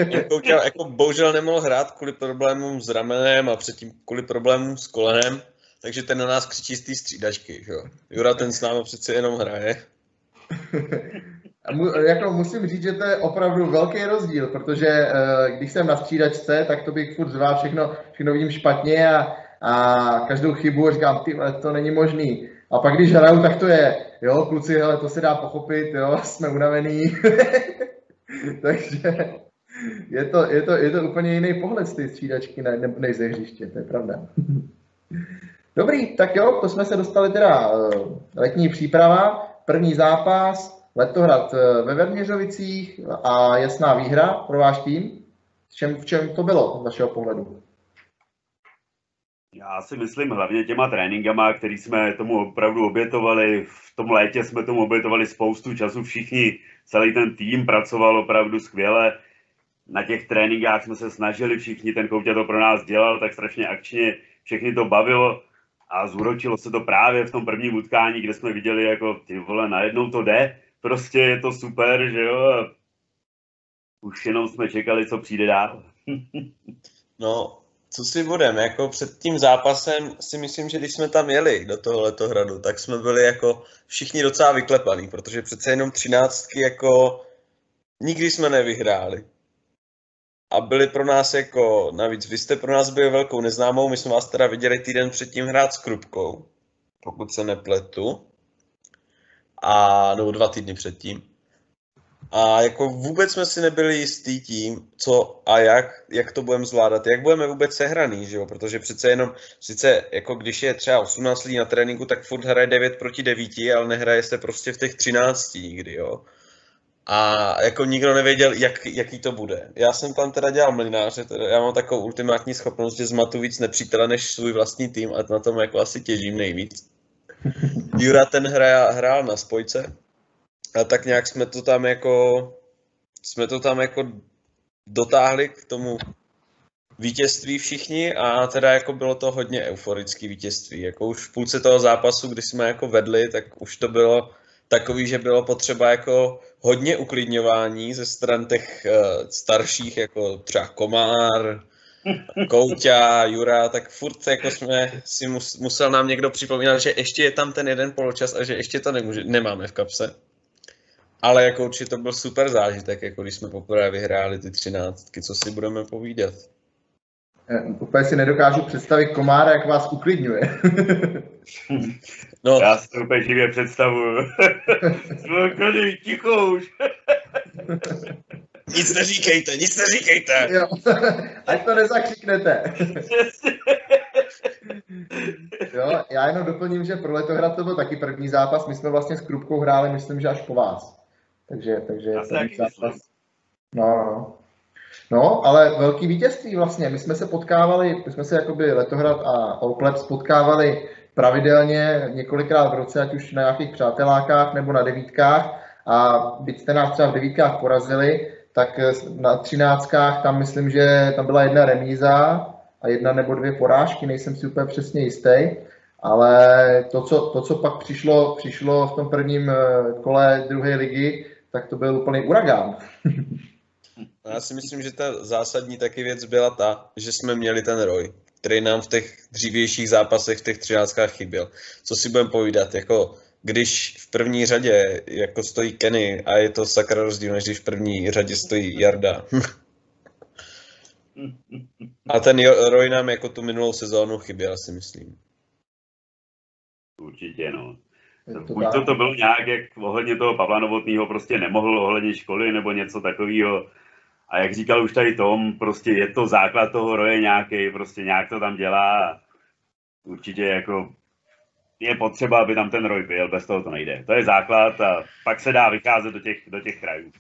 jako, jako bohužel nemohl hrát kvůli problémům s ramenem a předtím kvůli problémům s kolenem, takže ten na nás křičí z té střídačky. Jo. Jura ten s námi přece jenom hraje.
Jako musím říct, že to je opravdu velký rozdíl, protože uh, když jsem na střídačce, tak to bych furt zvá všechno, všechno vidím špatně a, a každou chybu říkám, ty, to není možný. A pak když hraju, tak to je, jo, kluci, hele, to se dá pochopit, jo, jsme unavený. Takže je to, je, to, je to úplně jiný pohled z té střídačky ne, ne, než ze hřiště, to je pravda. Dobrý, tak jo, to jsme se dostali teda eh, letní příprava, první zápas, Letohrad eh, ve Verměřovicích a jasná výhra pro váš tým. V čem, v čem to bylo z vašeho pohledu?
Já si myslím hlavně těma tréninkama, který jsme tomu opravdu obětovali. V tom létě jsme tomu obětovali spoustu času všichni. Celý ten tým pracoval opravdu skvěle. Na těch tréninkách jsme se snažili všichni, ten koutě to pro nás dělal tak strašně akčně, všechny to bavilo a zúročilo se to právě v tom prvním utkání, kde jsme viděli, jako ty vole, najednou to jde, prostě je to super, že jo, už jenom jsme čekali, co přijde dál.
no, co si budeme, jako před tím zápasem si myslím, že když jsme tam jeli do toho letohradu, tak jsme byli jako všichni docela vyklepaný, protože přece jenom třináctky jako nikdy jsme nevyhráli. A byli pro nás jako, navíc vy jste pro nás byli velkou neznámou, my jsme vás teda viděli týden předtím hrát s Krupkou, pokud se nepletu. A, nebo dva týdny předtím. A jako vůbec jsme si nebyli jistý tím, co a jak, jak to budeme zvládat, jak budeme vůbec sehraný, že jo? protože přece jenom, sice jako když je třeba 18 lidí na tréninku, tak furt hraje 9 proti 9, ale nehraje se prostě v těch 13 nikdy, jo. A jako nikdo nevěděl, jak, jaký to bude. Já jsem tam teda dělal mlináře, teda já mám takovou ultimátní schopnost, že zmatu víc nepřítele než svůj vlastní tým a na tom jako asi těžím nejvíc. Jura ten hraja, hrál na spojce, a tak nějak jsme to tam jako, jsme to tam jako dotáhli k tomu vítězství všichni a teda jako bylo to hodně euforický vítězství. Jako už v půlce toho zápasu, kdy jsme jako vedli, tak už to bylo takový, že bylo potřeba jako hodně uklidňování ze stran těch uh, starších, jako třeba Komár, Kouťa, Jura, tak furt jako jsme si mus, musel nám někdo připomínat, že ještě je tam ten jeden poločas a že ještě to nemůže, nemáme v kapse. Ale jako určitě to byl super zážitek, jako když jsme poprvé vyhráli ty třináctky, co si budeme povídat.
Eh, úplně si nedokážu představit komára, jak vás uklidňuje.
no. Já si to úplně živě představuju. Jsme ticho už.
nic neříkejte, nic neříkejte. Jo.
Ať to nezakřiknete. jo, já jenom doplním, že pro Letohrad to byl taky první zápas. My jsme vlastně s Krupkou hráli, myslím, že až po vás. Takže, takže zápas. No, no. No, ale velký vítězství vlastně. My jsme se potkávali, my jsme se jakoby Letohrad a Oklep potkávali pravidelně několikrát v roce, ať už na nějakých přátelákách nebo na devítkách. A byť jste nás třeba v devítkách porazili, tak na třináctkách tam myslím, že tam byla jedna remíza a jedna nebo dvě porážky, nejsem si úplně přesně jistý, ale to, co, to, co pak přišlo, přišlo v tom prvním kole druhé ligy, tak to byl úplný uragán.
Já si myslím, že ta zásadní taky věc byla ta, že jsme měli ten roj, který nám v těch dřívějších zápasech, v těch třináctkách chyběl. Co si budeme povídat, jako když v první řadě jako stojí Kenny a je to sakra rozdíl, než když v první řadě stojí Jarda. a ten Roy nám jako tu minulou sezónu chyběl, si myslím.
Určitě, no. To Buď to, to bylo nějak, jak ohledně toho Pavla Novotného prostě nemohl ohledně školy nebo něco takového. A jak říkal už tady Tom, prostě je to základ toho roje nějaký, prostě nějak to tam dělá. Určitě jako je potřeba, aby tam ten roj byl, bez toho to nejde. To je základ a pak se dá vycházet do těch, do těch krajů.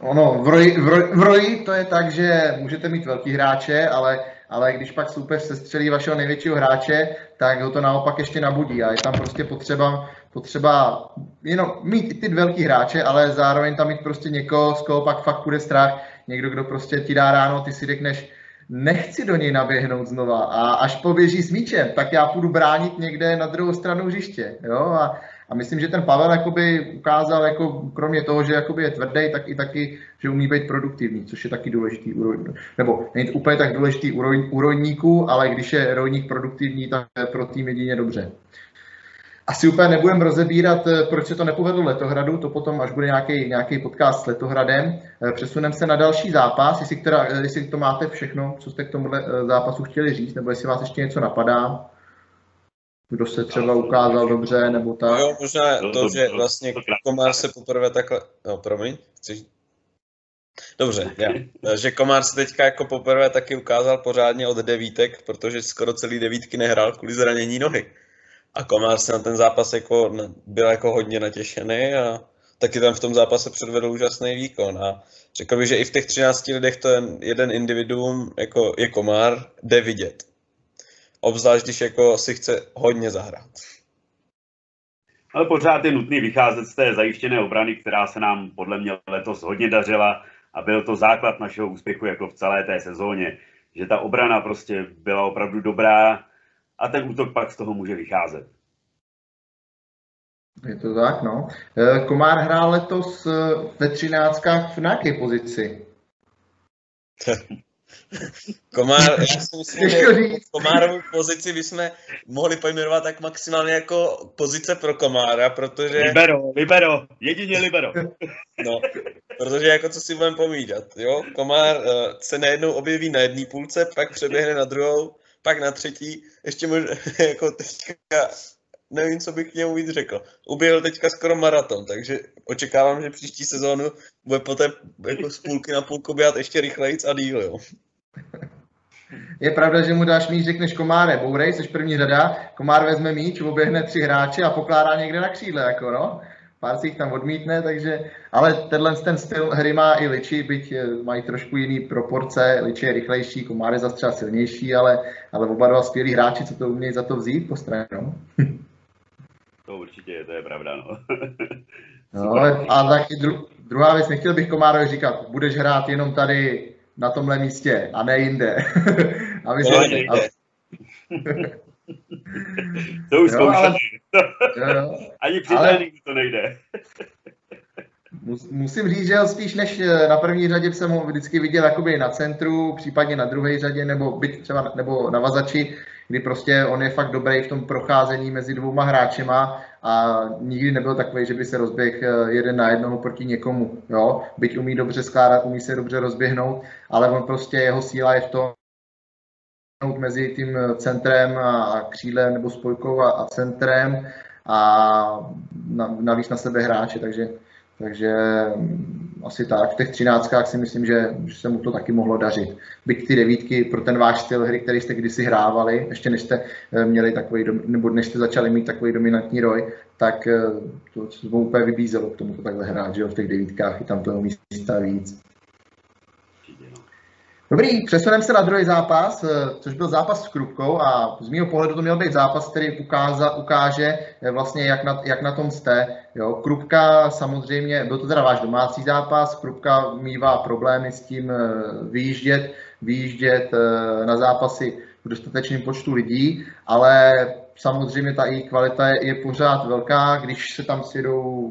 Ono, v roji, v, roji, v roji to je tak, že můžete mít velký hráče, ale, ale když pak soupeř sestřelí vašeho největšího hráče, tak ho to naopak ještě nabudí a je tam prostě potřeba, potřeba jenom mít ty velký hráče, ale zároveň tam mít prostě někoho, z koho pak fakt bude strach, někdo, kdo prostě ti dá ráno, ty si řekneš, nechci do něj naběhnout znova a až poběží s míčem, tak já půjdu bránit někde na druhou stranu hřiště. Jo? A, a myslím, že ten Pavel jakoby ukázal, jako, kromě toho, že jakoby je tvrdý, tak i taky, že umí být produktivní, což je taky důležitý úroj, nebo není to úplně tak důležitý úrojníků, ale když je rojník produktivní, tak pro tým jedině dobře. Asi úplně nebudeme rozebírat, eh, proč se to nepovedlo Letohradu, to potom, až bude nějaký, nějaký podcast s Letohradem. Eh, přesuneme se na další zápas, jestli, která, eh, jestli to máte všechno, co jste k tomu zápasu chtěli říct, nebo jestli vás ještě něco napadá. Kdo se třeba ukázal dobře, nebo tak. No
jo, možná to, že vlastně Komár se poprvé takhle... No, promiň, chceš... Dobře, já. Že Komár se teďka jako poprvé taky ukázal pořádně od devítek, protože skoro celý devítky nehrál kvůli zranění nohy. A Komár se na ten zápas jako byl jako hodně natěšený a taky tam v tom zápase předvedl úžasný výkon. A řekl bych, že i v těch 13 lidech to jeden individuum, jako je Komár, jde vidět. Obzvlášť, když jako si chce hodně zahrát.
Ale pořád je nutný vycházet z té zajištěné obrany, která se nám podle mě letos hodně dařila a byl to základ našeho úspěchu jako v celé té sezóně. Že ta obrana prostě byla opravdu dobrá, a ten útok pak z toho může vycházet.
Je to tak, no. E, Komár hrál letos e, ve třináctkách v nějaké pozici?
Komár, já si myslím, že Komárovu pozici bychom mohli pojmenovat tak maximálně jako pozice pro Komára, protože...
Libero, libero, jedině libero.
No, protože jako co si budeme pomídat, jo? Komár uh, se najednou objeví na jedné půlce, pak přeběhne na druhou, pak na třetí, ještě možná, jako teďka, nevím, co bych k němu víc řekl. Uběhl teďka skoro maraton, takže očekávám, že příští sezónu bude poté jako z půlky na půlku běhat ještě rychlejc a díl, jo.
Je pravda, že mu dáš míč, řekneš komáre, bourej, jsi první řada, komár vezme míč, oběhne tři hráče a pokládá někde na křídle, jako no pár si jich tam odmítne, takže, ale tenhle ten styl hry má i Liči, byť eh, mají trošku jiný proporce, Liči je rychlejší, Komár je zase třeba silnější, ale, ale oba dva skvělí hráči, co to umějí za to vzít po straně. No.
To určitě je, to je pravda, no.
no a taky dru, druhá věc, nechtěl bych Komárovi říkat, budeš hrát jenom tady na tomhle místě a ne jinde.
aby se, aby, to už zkoušeli. Ani při ale... to nejde.
Musím říct, že spíš než eh, na první řadě jsem ho vždycky viděl jakoby na centru, případně na druhé řadě, nebo byť třeba nebo na vazači, kdy prostě on je fakt dobrý v tom procházení mezi dvouma hráčema a nikdy nebyl takový, že by se rozběh eh, jeden na jednoho proti někomu. Jo? Byť umí dobře skládat, umí se dobře rozběhnout, ale on prostě jeho síla je v tom, mezi tím centrem a křídlem nebo spojkou a, a centrem a navíc na sebe hráče, takže, takže mm, asi tak. V těch třináctkách si myslím, že, že se mu to taky mohlo dařit. Byť ty devítky pro ten váš styl hry, který jste kdysi hrávali, ještě než jste eh, měli takový, nebo než jste začali mít takový dominantní roj, tak eh, to, to úplně vybízelo k tomu to takhle hrát, že jo, v těch devítkách je tam toho místa víc. Dobrý, přesuneme se na druhý zápas, eh, což byl zápas s Krupkou a z mého pohledu to měl být zápas, který ukáza, ukáže eh, vlastně, jak na, jak na tom jste. Jo, Krupka samozřejmě, byl to teda váš domácí zápas, Krupka mývá problémy s tím eh, vyjíždět, vyjíždět na zápasy v dostatečném počtu lidí, ale samozřejmě ta její kvalita je, je pořád velká, když se tam sjedou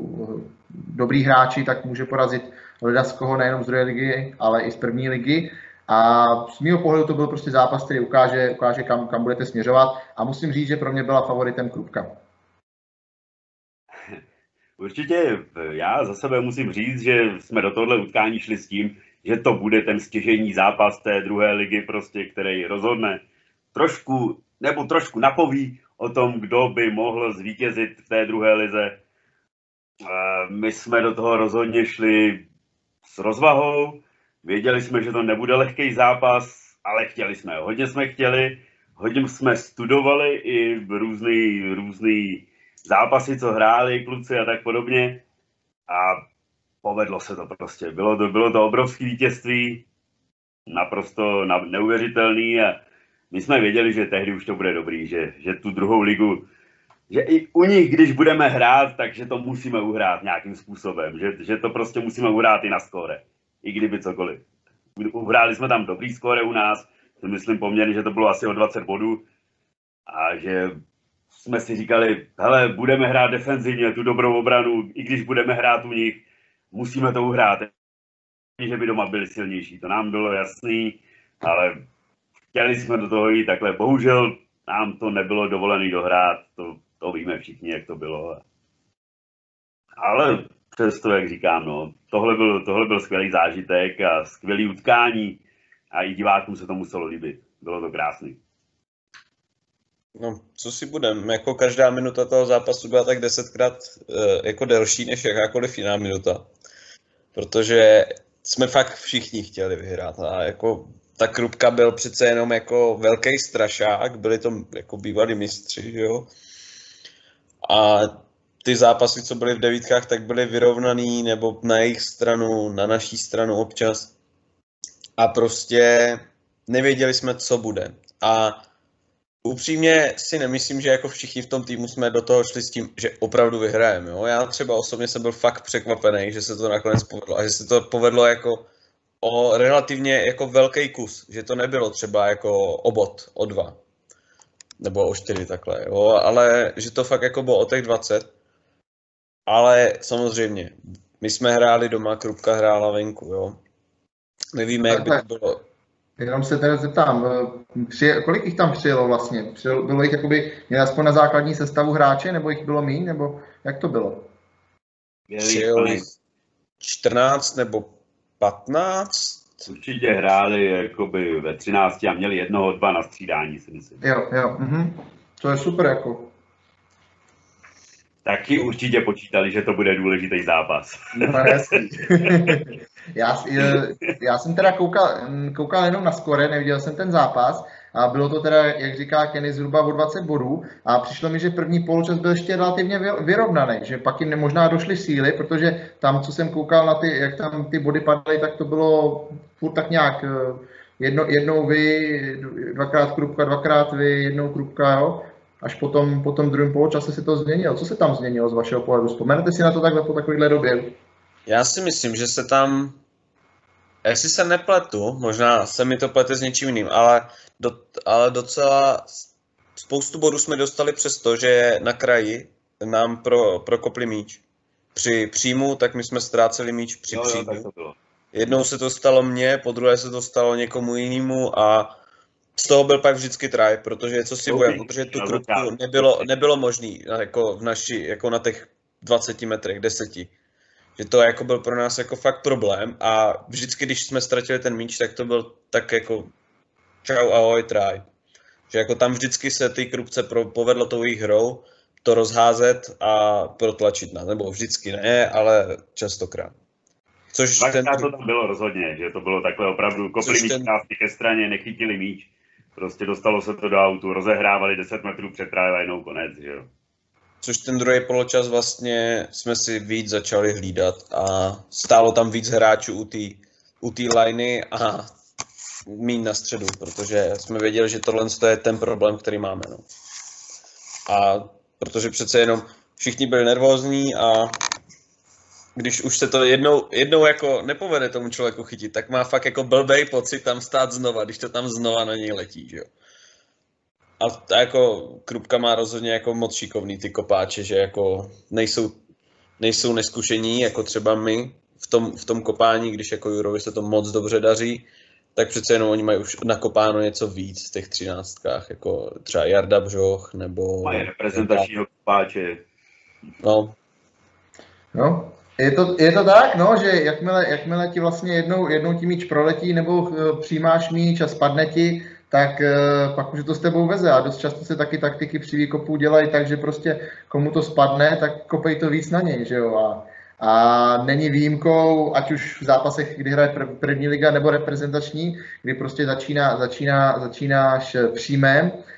dobrý hráči, tak může porazit leda z koho nejenom z druhé ligy, ale i z první ligy. A z mého pohledu to byl prostě zápas, který ukáže, ukáže kam, kam budete směřovat. A musím říct, že pro mě byla favoritem Krupka.
Určitě já za sebe musím říct, že jsme do tohle utkání šli s tím, že to bude ten stěžení zápas té druhé ligy, prostě, který rozhodne trošku, nebo trošku napoví o tom, kdo by mohl zvítězit v té druhé lize. My jsme do toho rozhodně šli s rozvahou, Věděli jsme, že to nebude lehký zápas, ale chtěli jsme. Hodně jsme chtěli, hodně jsme studovali i různý, různý zápasy, co hráli kluci a tak podobně. A povedlo se to prostě. Bylo to, bylo to obrovské vítězství, naprosto neuvěřitelný a my jsme věděli, že tehdy už to bude dobrý, že, že tu druhou ligu, že i u nich, když budeme hrát, takže to musíme uhrát nějakým způsobem, že, že to prostě musíme uhrát i na skóre i kdyby cokoliv. Uhráli jsme tam dobrý skóre u nás, si myslím poměrně, že to bylo asi o 20 bodů a že jsme si říkali, hele, budeme hrát defenzivně tu dobrou obranu, i když budeme hrát u nich, musíme to uhrát. Že by doma byli silnější, to nám bylo jasný, ale chtěli jsme do toho jít takhle. Bohužel nám to nebylo dovolené dohrát, to, to víme všichni, jak to bylo. Ale přesto, jak říkám, no, tohle byl, tohle byl skvělý zážitek a skvělý utkání a i divákům se to muselo líbit. Bylo to krásný.
No, co si budem, jako každá minuta toho zápasu byla tak desetkrát e, jako delší než jakákoliv jiná minuta. Protože jsme fakt všichni chtěli vyhrát a jako ta Krupka byl přece jenom jako velký strašák, byli to jako bývalí mistři, jo. A ty zápasy, co byly v devítkách, tak byly vyrovnaný, nebo na jejich stranu, na naší stranu občas. A prostě nevěděli jsme, co bude. A upřímně si nemyslím, že jako všichni v tom týmu jsme do toho šli s tím, že opravdu vyhrajeme. Jo? Já třeba osobně jsem byl fakt překvapený, že se to nakonec povedlo. A že se to povedlo jako o relativně jako velký kus. Že to nebylo třeba jako obot o dva. Nebo o čtyři takhle. Jo? Ale že to fakt jako bylo o těch 20 ale samozřejmě, my jsme hráli doma, Krupka hrála venku, jo. Nevíme, jak by to bylo.
Jenom se teda zeptám, eh, při, kolik jich tam přijelo vlastně? Přijelo, bylo jich jakoby, měli aspoň na základní sestavu hráče, nebo jich bylo méně, nebo jak to bylo?
Přijelo jich 14 nebo 15?
Určitě hráli jakoby ve 13 a měli jednoho, dva na střídání, si myslím.
Jo, jo, mhm. to je super jako
taky určitě počítali, že to bude důležitý zápas.
No, já, já jsem teda koukal, koukal jenom na skore, neviděl jsem ten zápas a bylo to teda, jak říká Kenny, zhruba o 20 bodů a přišlo mi, že první poločas byl ještě relativně vyrovnaný, že pak jim možná došly síly, protože tam, co jsem koukal na ty, jak tam ty body padaly, tak to bylo furt tak nějak eh, jedno, jednou vy, dvakrát krupka, dvakrát vy, jednou krupka, jo až potom, po tom druhém poločase se to změnilo. Co se tam změnilo z vašeho pohledu? Vzpomenete si na to takhle po takovéhle době?
Já si myslím, že se tam, jestli se nepletu, možná se mi to plete s něčím jiným, ale, do, ale docela spoustu bodů jsme dostali přes to, že na kraji nám pro, prokopli míč. Při příjmu, tak my jsme ztráceli míč při jo, příjmu. Jo, Jednou se to stalo mně, po druhé se to stalo někomu jinému a z toho byl pak vždycky try, protože co si budeme, protože tu krupku nebylo, nebylo možný jako v naši, jako na těch 20 metrech, 10. Že to jako byl pro nás jako fakt problém a vždycky, když jsme ztratili ten míč, tak to byl tak jako čau, ahoj, try. Že jako tam vždycky se ty krupce pro, povedlo tou jejich hrou to rozházet a protlačit nás. Nebo vždycky ne, ale častokrát.
Což ten... to tam bylo rozhodně, že to bylo takhle opravdu kopli míč ten... ke straně, nechytili míč Prostě dostalo se to do autu, rozehrávali 10 metrů před a konec, že jo.
Což ten druhý poločas vlastně jsme si víc začali hlídat a stálo tam víc hráčů u té u a míň na středu, protože jsme věděli, že tohle je ten problém, který máme. No. A protože přece jenom všichni byli nervózní a když už se to jednou, jednou jako nepovede tomu člověku chytit, tak má fakt jako blbej pocit tam stát znova, když to tam znova na něj letí, že jo. A ta jako Krupka má rozhodně jako moc šikovný ty kopáče, že jako nejsou, nejsou neskušení, jako třeba my v tom, v tom kopání, když jako Jurovi se to moc dobře daří, tak přece jenom oni mají už nakopáno něco víc v těch třináctkách, jako třeba Jarda Břoch, nebo...
Mají reprezentačního kopáče.
No.
No, je to, je to tak, no, že jakmile, jakmile ti vlastně jednou, jednou ti míč proletí nebo eh, přijímáš míč a spadne ti, tak uh, pak už to s tebou veze. A dost často se taky taktiky při výkopu dělají tak, že prostě komu to spadne, tak kopej to víc na něj, že jo. A, a není výjimkou, ať už v zápasech, kdy hraje první liga nebo reprezentační, kdy prostě začíná, začíná, začínáš příjmem, Eh,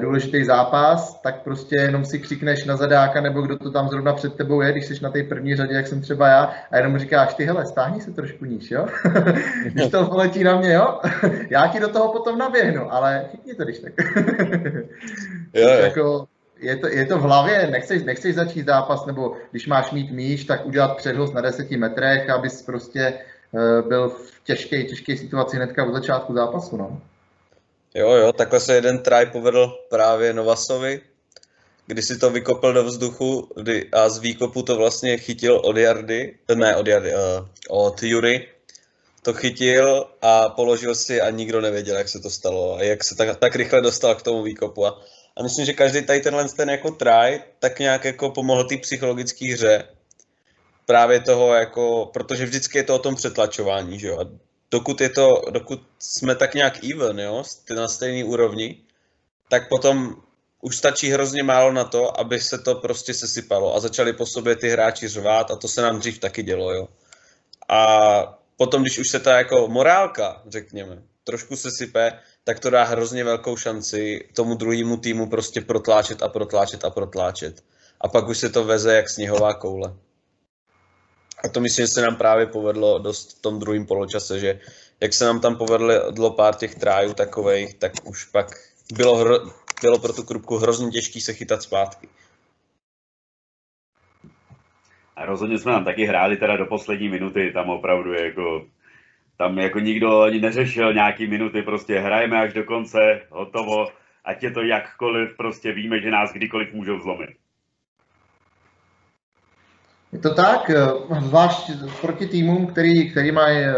důležitý zápas, tak prostě jenom si křikneš na zadáka, nebo kdo to tam zrovna před tebou je, když jsi na té první řadě, jak jsem třeba já, a jenom říkáš, ty hele, stáhni se trošku níž, jo? když to poletí na mě, jo? já ti do toho potom naběhnu, ale chytni to, když tak. jo, jo. jako, je to, je to v hlavě, nechceš, nechceš začít zápas, nebo když máš mít míč, tak udělat předhost na deseti metrech, abys prostě uh, byl v těžké, těžké situaci hnedka od začátku zápasu, no.
Jo, jo, takhle se jeden try povedl právě Novasovi, kdy si to vykopl do vzduchu kdy, a z výkopu to vlastně chytil od Jardy, ne od Jardy, uh, od Jury, to chytil a položil si a nikdo nevěděl, jak se to stalo a jak se tak, tak rychle dostal k tomu výkopu. A, a myslím, že každý tady tenhle ten jako try tak nějak jako pomohl té psychologické hře. Právě toho jako, protože vždycky je to o tom přetlačování, že jo. A dokud, je to, dokud jsme tak nějak even, jo, na stejné úrovni, tak potom už stačí hrozně málo na to, aby se to prostě sesypalo a začali po sobě ty hráči řvát a to se nám dřív taky dělo, jo. A potom, když už se ta jako morálka, řekněme, trošku sesype, tak to dá hrozně velkou šanci tomu druhému týmu prostě protláčet a protláčet a protláčet. A pak už se to veze jak sněhová koule. A to myslím, že se nám právě povedlo dost v tom druhém poločase, že jak se nám tam povedlo pár těch trájů takových, tak už pak bylo, hro, bylo pro tu krupku hrozně těžký se chytat zpátky.
A rozhodně jsme nám taky hráli teda do poslední minuty, tam opravdu jako, tam jako nikdo ani neřešil nějaký minuty, prostě hrajeme až do konce, hotovo, ať je to jakkoliv, prostě víme, že nás kdykoliv můžou zlomit.
Je to tak, eh, zvlášť proti týmům, který, který mají eh,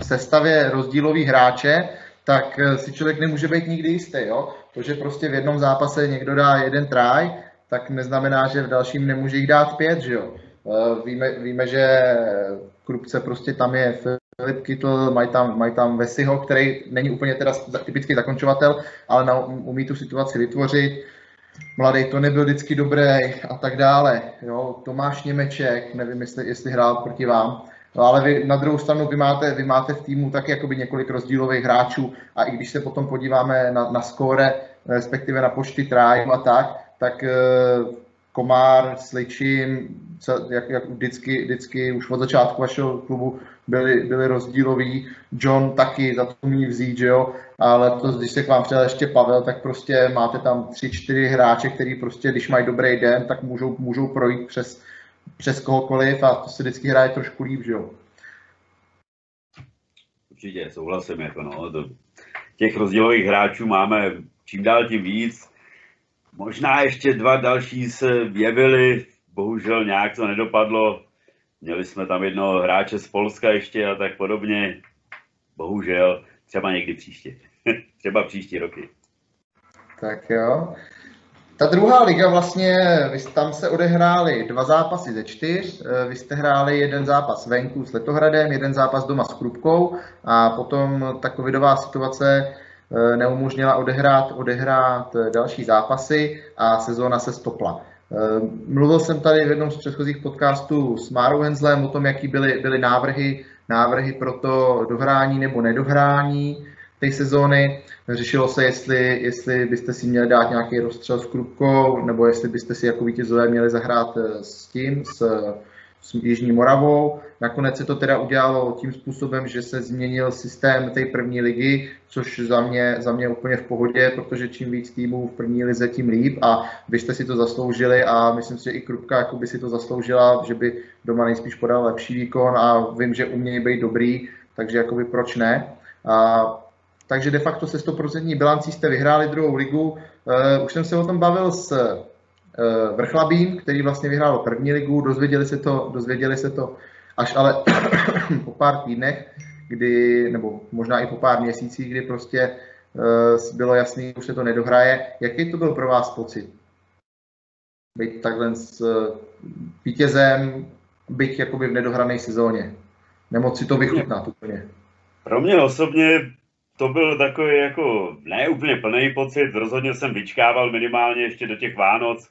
v sestavě rozdílový hráče, tak eh, si člověk nemůže být nikdy jistý. Jo? To, že prostě v jednom zápase někdo dá jeden try, tak neznamená, že v dalším nemůže jich dát pět, že jo. Víme, víme že Krupce prostě tam je Filip Kytl, mají tam, mají tam Vesiho, který není úplně teda typický zakončovatel, ale na, umí tu situaci vytvořit mladý to nebyl vždycky dobrý a tak dále. Jo, Tomáš Němeček, nevím, jestli, jestli hrál proti vám, no, ale vy, na druhou stranu vy máte, vy máte v týmu taky jakoby několik rozdílových hráčů a i když se potom podíváme na, na skóre, respektive na počty trájů a tak, tak eh, Komár, Sličin, jak, jak vždycky, vždycky už od začátku vašeho klubu byli, byli rozdíloví. John taky za to umí vzít, že jo? Ale to, když se k vám přijel ještě Pavel, tak prostě máte tam tři, čtyři hráče, který prostě, když mají dobrý den, tak můžou, můžou projít přes, přes kohokoliv a to se vždycky hraje trošku líp, že jo?
Určitě, souhlasím, jako no, to, těch rozdílových hráčů máme čím dál tím víc. Možná ještě dva další se vyjevili, bohužel nějak to nedopadlo. Měli jsme tam jednoho hráče z Polska ještě a tak podobně. Bohužel, třeba někdy příště. třeba příští roky.
Tak jo. Ta druhá liga vlastně, tam se odehrály dva zápasy ze čtyř, eh, vy jste hráli jeden zápas venku s Letohradem, jeden zápas doma s Krupkou a potom ta covidová situace eh, neumožnila odehrát, odehrát další zápasy a sezóna se stopla. Eh, mluvil jsem tady v jednom z předchozích podcastů s Márou Henzlem o tom, jaký byly, byly návrhy, návrhy pro to dohrání nebo nedohrání té sezóny. Řešilo se, jestli, jestli byste si měli dát nějaký rozstřel s Krupkou, nebo jestli byste si jako vítězové měli zahrát eh, s tím, s, s Jižní Moravou. Nakonec se to teda udělalo tím způsobem, že se změnil systém té první ligy, což za mě, za mě úplně v pohodě, protože čím víc týmů v první lize, tím líp a vy jste si to zasloužili a myslím si, že i Krupka by si to zasloužila, že by doma nejspíš podal lepší výkon a vím, že umějí být dobrý, takže jakoby proč ne. A, takže de facto se 100% bilancí jste vyhráli druhou ligu. Uh, už jsem se o tom bavil s uh, Vrchlabím, který vlastně vyhrál první ligu, dozvěděli se to, dozvěděli se to až ale po pár týdnech, kdy, nebo možná i po pár měsících, kdy prostě uh, bylo jasný, už se to nedohraje. Jaký to byl pro vás pocit? Být takhle s uh, vítězem, byť jakoby v nedohrané sezóně. Nemoc si to vychutnat úplně.
Pro mě osobně to byl takový jako ne úplně plný pocit, rozhodně jsem vyčkával minimálně ještě do těch Vánoc,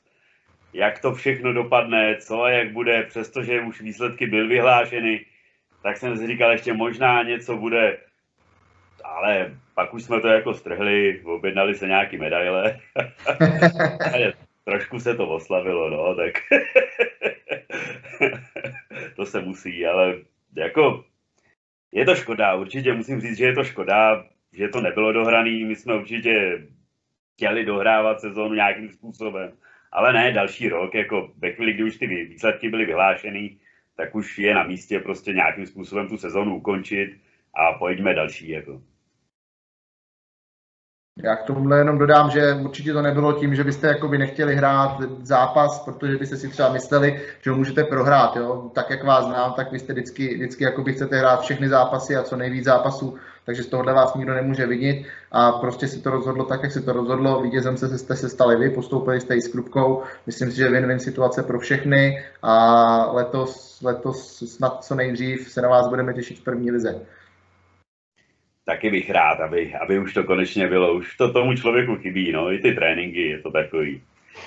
jak to všechno dopadne, co a jak bude, přestože už výsledky byly vyhlášeny, tak jsem si říkal, ještě možná něco bude, ale pak už jsme to jako strhli, objednali se nějaký medaile. Trošku se to oslavilo, no, tak to se musí, ale jako je to škoda, určitě musím říct, že je to škoda, že to nebylo dohraný, my jsme určitě chtěli dohrávat sezónu nějakým způsobem, ale ne další rok, jako ve chvíli, kdy už ty výsledky byly vyhlášeny, tak už je na místě prostě nějakým způsobem tu sezónu ukončit a pojďme další. Jako.
Já k tomuhle jenom dodám, že určitě to nebylo tím, že byste jakoby nechtěli hrát zápas, protože byste si třeba mysleli, že ho můžete prohrát. Jo? Tak jak vás znám, tak vy jste vždycky, vždycky jakoby chcete hrát všechny zápasy a co nejvíc zápasů, takže z tohohle vás nikdo nemůže vidět a prostě si to rozhodlo tak, jak si to rozhodlo. Vítězem se, jste se stali vy, postoupili jste i s Krupkou. Myslím si, že win-win situace pro všechny a letos, letos snad co nejdřív se na vás budeme těšit v první lize
taky bych rád, aby, aby už to konečně bylo. Už to tomu člověku chybí, no, i ty tréninky, je to takový.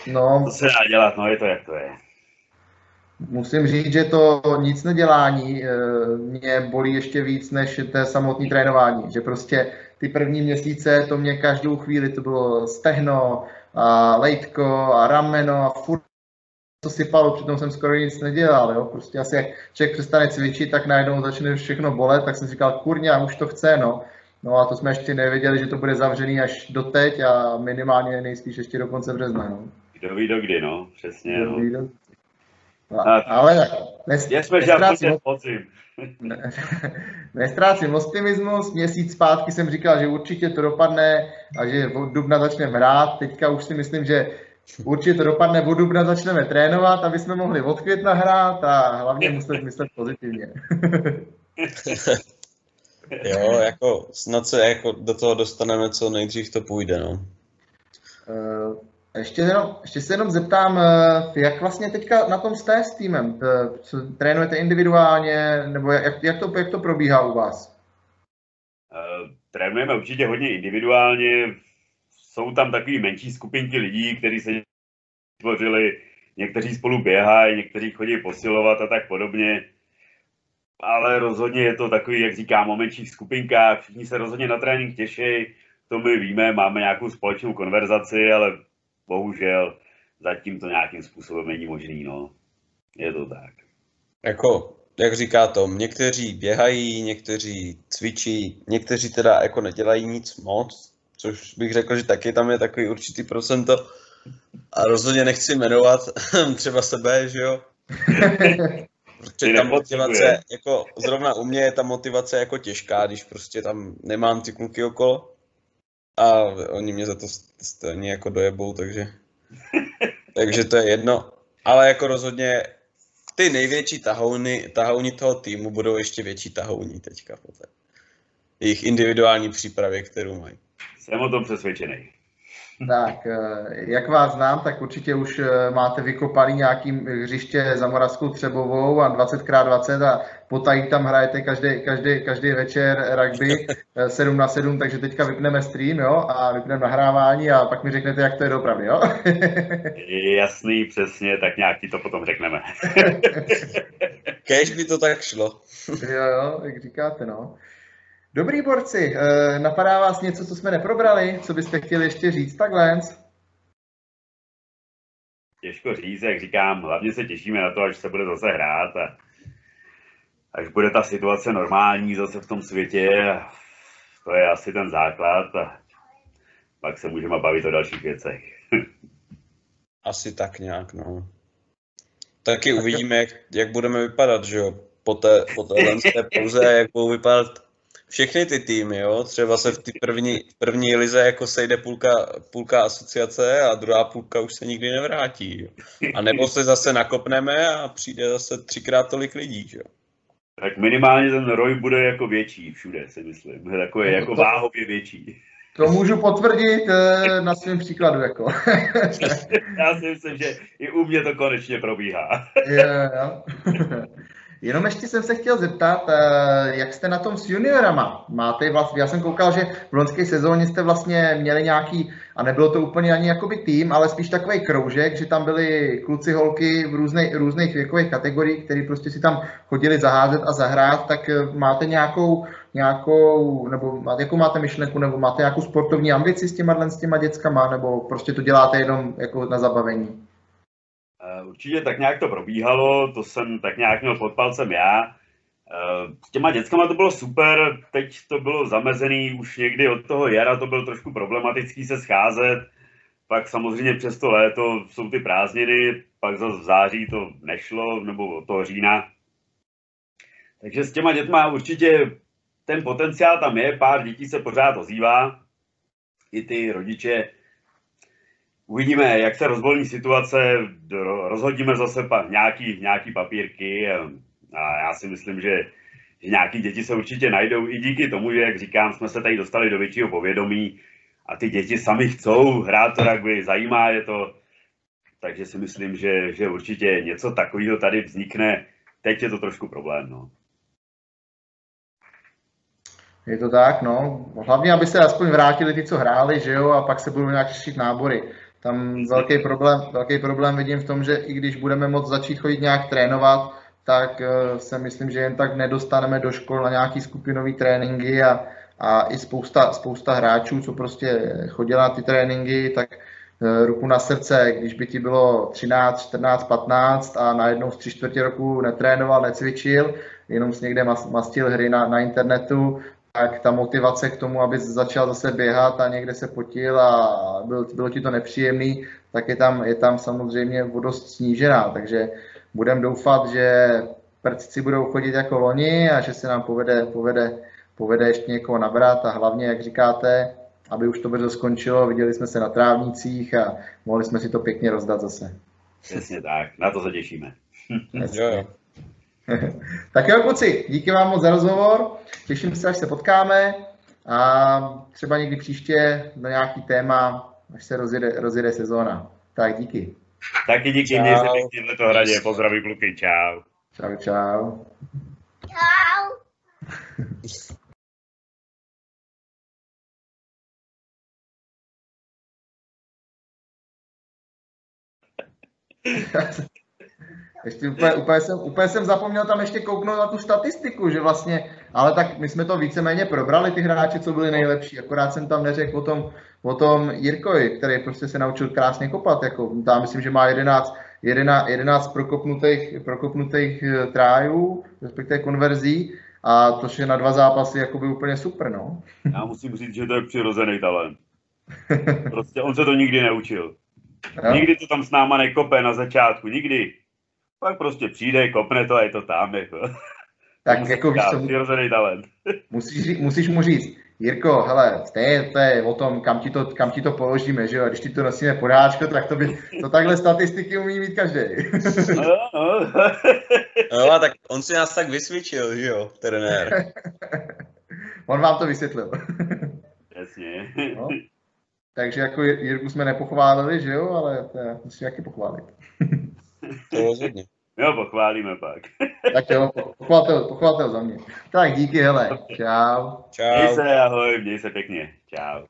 No, to se dá dělat, no, je to, jak to je.
Musím říct, že to nic nedělání eh, mě bolí ještě víc než té samotné trénování. Že prostě ty první měsíce to mě každou chvíli to bylo stehno a lejtko a rameno a furt to sypalo, přitom jsem skoro nic nedělal, jo. Prostě asi jak člověk přestane cvičit, tak najednou začne všechno bolet, tak jsem říkal, kurňa, už to chce, no. No a to jsme ještě nevěděli, že to bude zavřený až do teď a minimálně nejspíš ještě do konce března, no.
Kdo ví do kdy, no, přesně, Kdo no. Ví do...
A, ale nes,
jsme, nestrácím,
ne, nestrácím optimismus. Měsíc zpátky jsem říkal, že určitě to dopadne a že od dubna začneme hrát. Teďka už si myslím, že určitě to dopadne, od dubna začneme trénovat, aby jsme mohli od května hrát a hlavně musíme myslet pozitivně.
jo, jako snad se jako do toho dostaneme, co nejdřív to půjde, no.
Uh, ještě, jenom, ještě se jenom zeptám, eh, jak vlastně teďka na tom jste s týmem? Eh, trénujete individuálně, nebo jak, jak, to, jak to probíhá u vás?
Uh, trénujeme určitě hodně individuálně. Jsou tam takové menší skupinky lidí, kteří se tvořili, někteří spolu běhají, někteří chodí posilovat a tak podobně. Ale rozhodně je to takový, jak říkám, o menších skupinkách. Všichni se rozhodně na trénink těší, to my víme, máme nějakou společnou konverzaci, ale bohužel zatím to nějakým způsobem není možný, no. Je to tak.
Jako, jak říká Tom, někteří běhají, někteří cvičí, někteří teda jako nedělají nic moc, což bych řekl, že taky tam je takový určitý procento. A rozhodně nechci jmenovat třeba sebe, že jo? Protože ta motivace, jako zrovna u mě je ta motivace jako těžká, když prostě tam nemám ty kluky okolo. A oni mě za to stejně jako dojebou, takže... takže to je jedno. Ale jako rozhodně ty největší tahouny, tahouni toho týmu budou ještě větší tahouni teďka po té jejich individuální přípravě, kterou mají.
Jsem o tom přesvědčený.
Tak, eh, jak vás znám, tak určitě už eh, máte vykopaný nějaký hřiště za Moravskou Třebovou a 20x20 a potají tam hrajete každý, každý, každý večer rugby 7 eh, na 7, takže teďka vypneme stream jo, a vypneme nahrávání a pak mi řeknete, jak to je dopravy, jo?
Jasný, přesně, tak nějak ti to potom řekneme.
Kež by to tak šlo.
jo, jo, jak říkáte, no. Dobrý borci, eh, napadá vás něco, co jsme neprobrali, co byste chtěli ještě říct takhle?
těžko říct, jak říkám, hlavně se těšíme na to, až se bude zase hrát a až bude ta situace normální zase v tom světě, to je asi ten základ a pak se můžeme bavit o dalších věcech.
Asi tak nějak, no. Taky uvidíme, jak, jak budeme vypadat, že jo, po té, po té pauze, jak budou vypadat všechny ty týmy, jo. Třeba se v té první, první lize jako sejde půlka, půlka asociace a druhá půlka už se nikdy nevrátí. Jo. A nebo se zase nakopneme a přijde zase třikrát tolik lidí, že jo.
Tak minimálně ten roj bude jako větší všude, si myslím. Takový jako váhově větší.
To můžu potvrdit eh, na svém příkladu. Jako.
Já si myslím, že i u mě to konečně probíhá.
jo, jo. Jenom ještě jsem se chtěl zeptat, eh, jak jste na tom s juniorama? Máte vlastně, já jsem koukal, že v loňské sezóně jste vlastně měli nějaký, a nebylo to úplně ani jakoby tým, ale spíš takový kroužek, že tam byli kluci, holky v různých, různých věkových kategoriích, který prostě si tam chodili zaházet a zahrát, tak eh, máte nějakou, nějakou nebo jakou máte myšlenku, nebo máte nějakou sportovní ambici s těma, s těma dětskama, nebo prostě to děláte jenom jako na zabavení?
Eh, určitě tak nějak to probíhalo, to jsem tak nějak měl pod palcem já. Eh, s těma dětskama to bylo super, teď to bylo zamezený už někdy od toho jara, to bylo trošku problematický se scházet. Pak samozřejmě přes to léto jsou ty prázdniny, pak zase v září to nešlo, nebo od toho října. Takže s těma dětma určitě ten potenciál tam je, pár dětí se pořád ozývá. I ty rodiče Uvidíme, jak se rozvolní situace, rozhodíme zase pa, nějaký, nějaký papírky a já si myslím, že, nějaký děti se určitě najdou i díky tomu, že, jak říkám, jsme se tady dostali do většího povědomí a ty děti sami chcou hrát to rugby, zajímá je to, takže si myslím, že, že určitě něco takového tady vznikne. Teď je to trošku problém. No.
Je to tak, no. Hlavně, aby se aspoň vrátili ty, co hráli, že jo, a pak se budou nějak řešit nábory. Tam velký problém, velký problém vidím v tom, že i když budeme moct začít chodit nějak trénovat, tak uh, se myslím, že jen tak nedostaneme do škol na nějaký skupinový tréninky a, a i spousta, spousta hráčů, co prostě chodila na ty tréninky, tak uh, ruku na srdce, když by ti bylo 13, 14, 15 a najednou z tři čtvrtě roku netrénoval, necvičil, jenom si někde mastil hry na, na internetu, tak ta motivace k tomu, aby začal zase běhat a někde se potil a byl, bylo ti to nepříjemný, tak je tam, je tam samozřejmě vodost snížená. Takže budeme doufat, že prcici budou chodit jako loni a že se nám povede, povede, povede ještě někoho nabrat a hlavně, jak říkáte, aby už to brzo skončilo, viděli jsme se na trávnicích a mohli jsme si to pěkně rozdat zase.
Přesně tak, na to se těšíme.
jo, jo.
tak jo, kluci, díky vám moc za rozhovor. Těším se, až se potkáme a třeba někdy příště na nějaký téma, až se rozjede, rozjede sezóna. Tak díky.
Taky díky, měj se pěkně v hradě. Pozdraví kluky, čau.
Čau, čau.
Čau.
Ještě úplně, úplně, jsem, úplně jsem zapomněl tam ještě kouknout na tu statistiku, že vlastně, ale tak my jsme to víceméně probrali, ty hráči, co byli nejlepší, akorát jsem tam neřekl o tom, o tom Jirkovi, který prostě se naučil krásně kopat, jako tam myslím, že má 11, 11, 11 prokopnutých, prokopnutých eh, trájů, respektive konverzí, a to je na dva zápasy jako by úplně super, no.
Já musím říct, že to je přirozený talent. Prostě on se to nikdy neučil. Jo? Nikdy to tam s náma nekope na začátku, nikdy. Pak prostě přijde, kopne to a je to tam. Jako.
Tak jako víš, co,
přirozený talent.
Musíš, musíš mu říct, Jirko, hele, stejně to je o tom, kam ti to, kam ti to položíme, že jo, a když ti to nosíme podáčko, tak to, by, to takhle statistiky umí mít každý.
No, no.
no a tak on si nás tak vysvědčil, že jo, trenér.
on vám to vysvětlil.
Jasně.
No. Takže jako Jirku jsme nepochválili, že jo, ale to musím jaký pochválit.
To rozhodně.
Jo, pochválíme pak.
tak jo, pochválte, pochválte za mě. Tak díky, hele. Čau.
Čau.
Měj se, ahoj, měj se pěkně. Čau.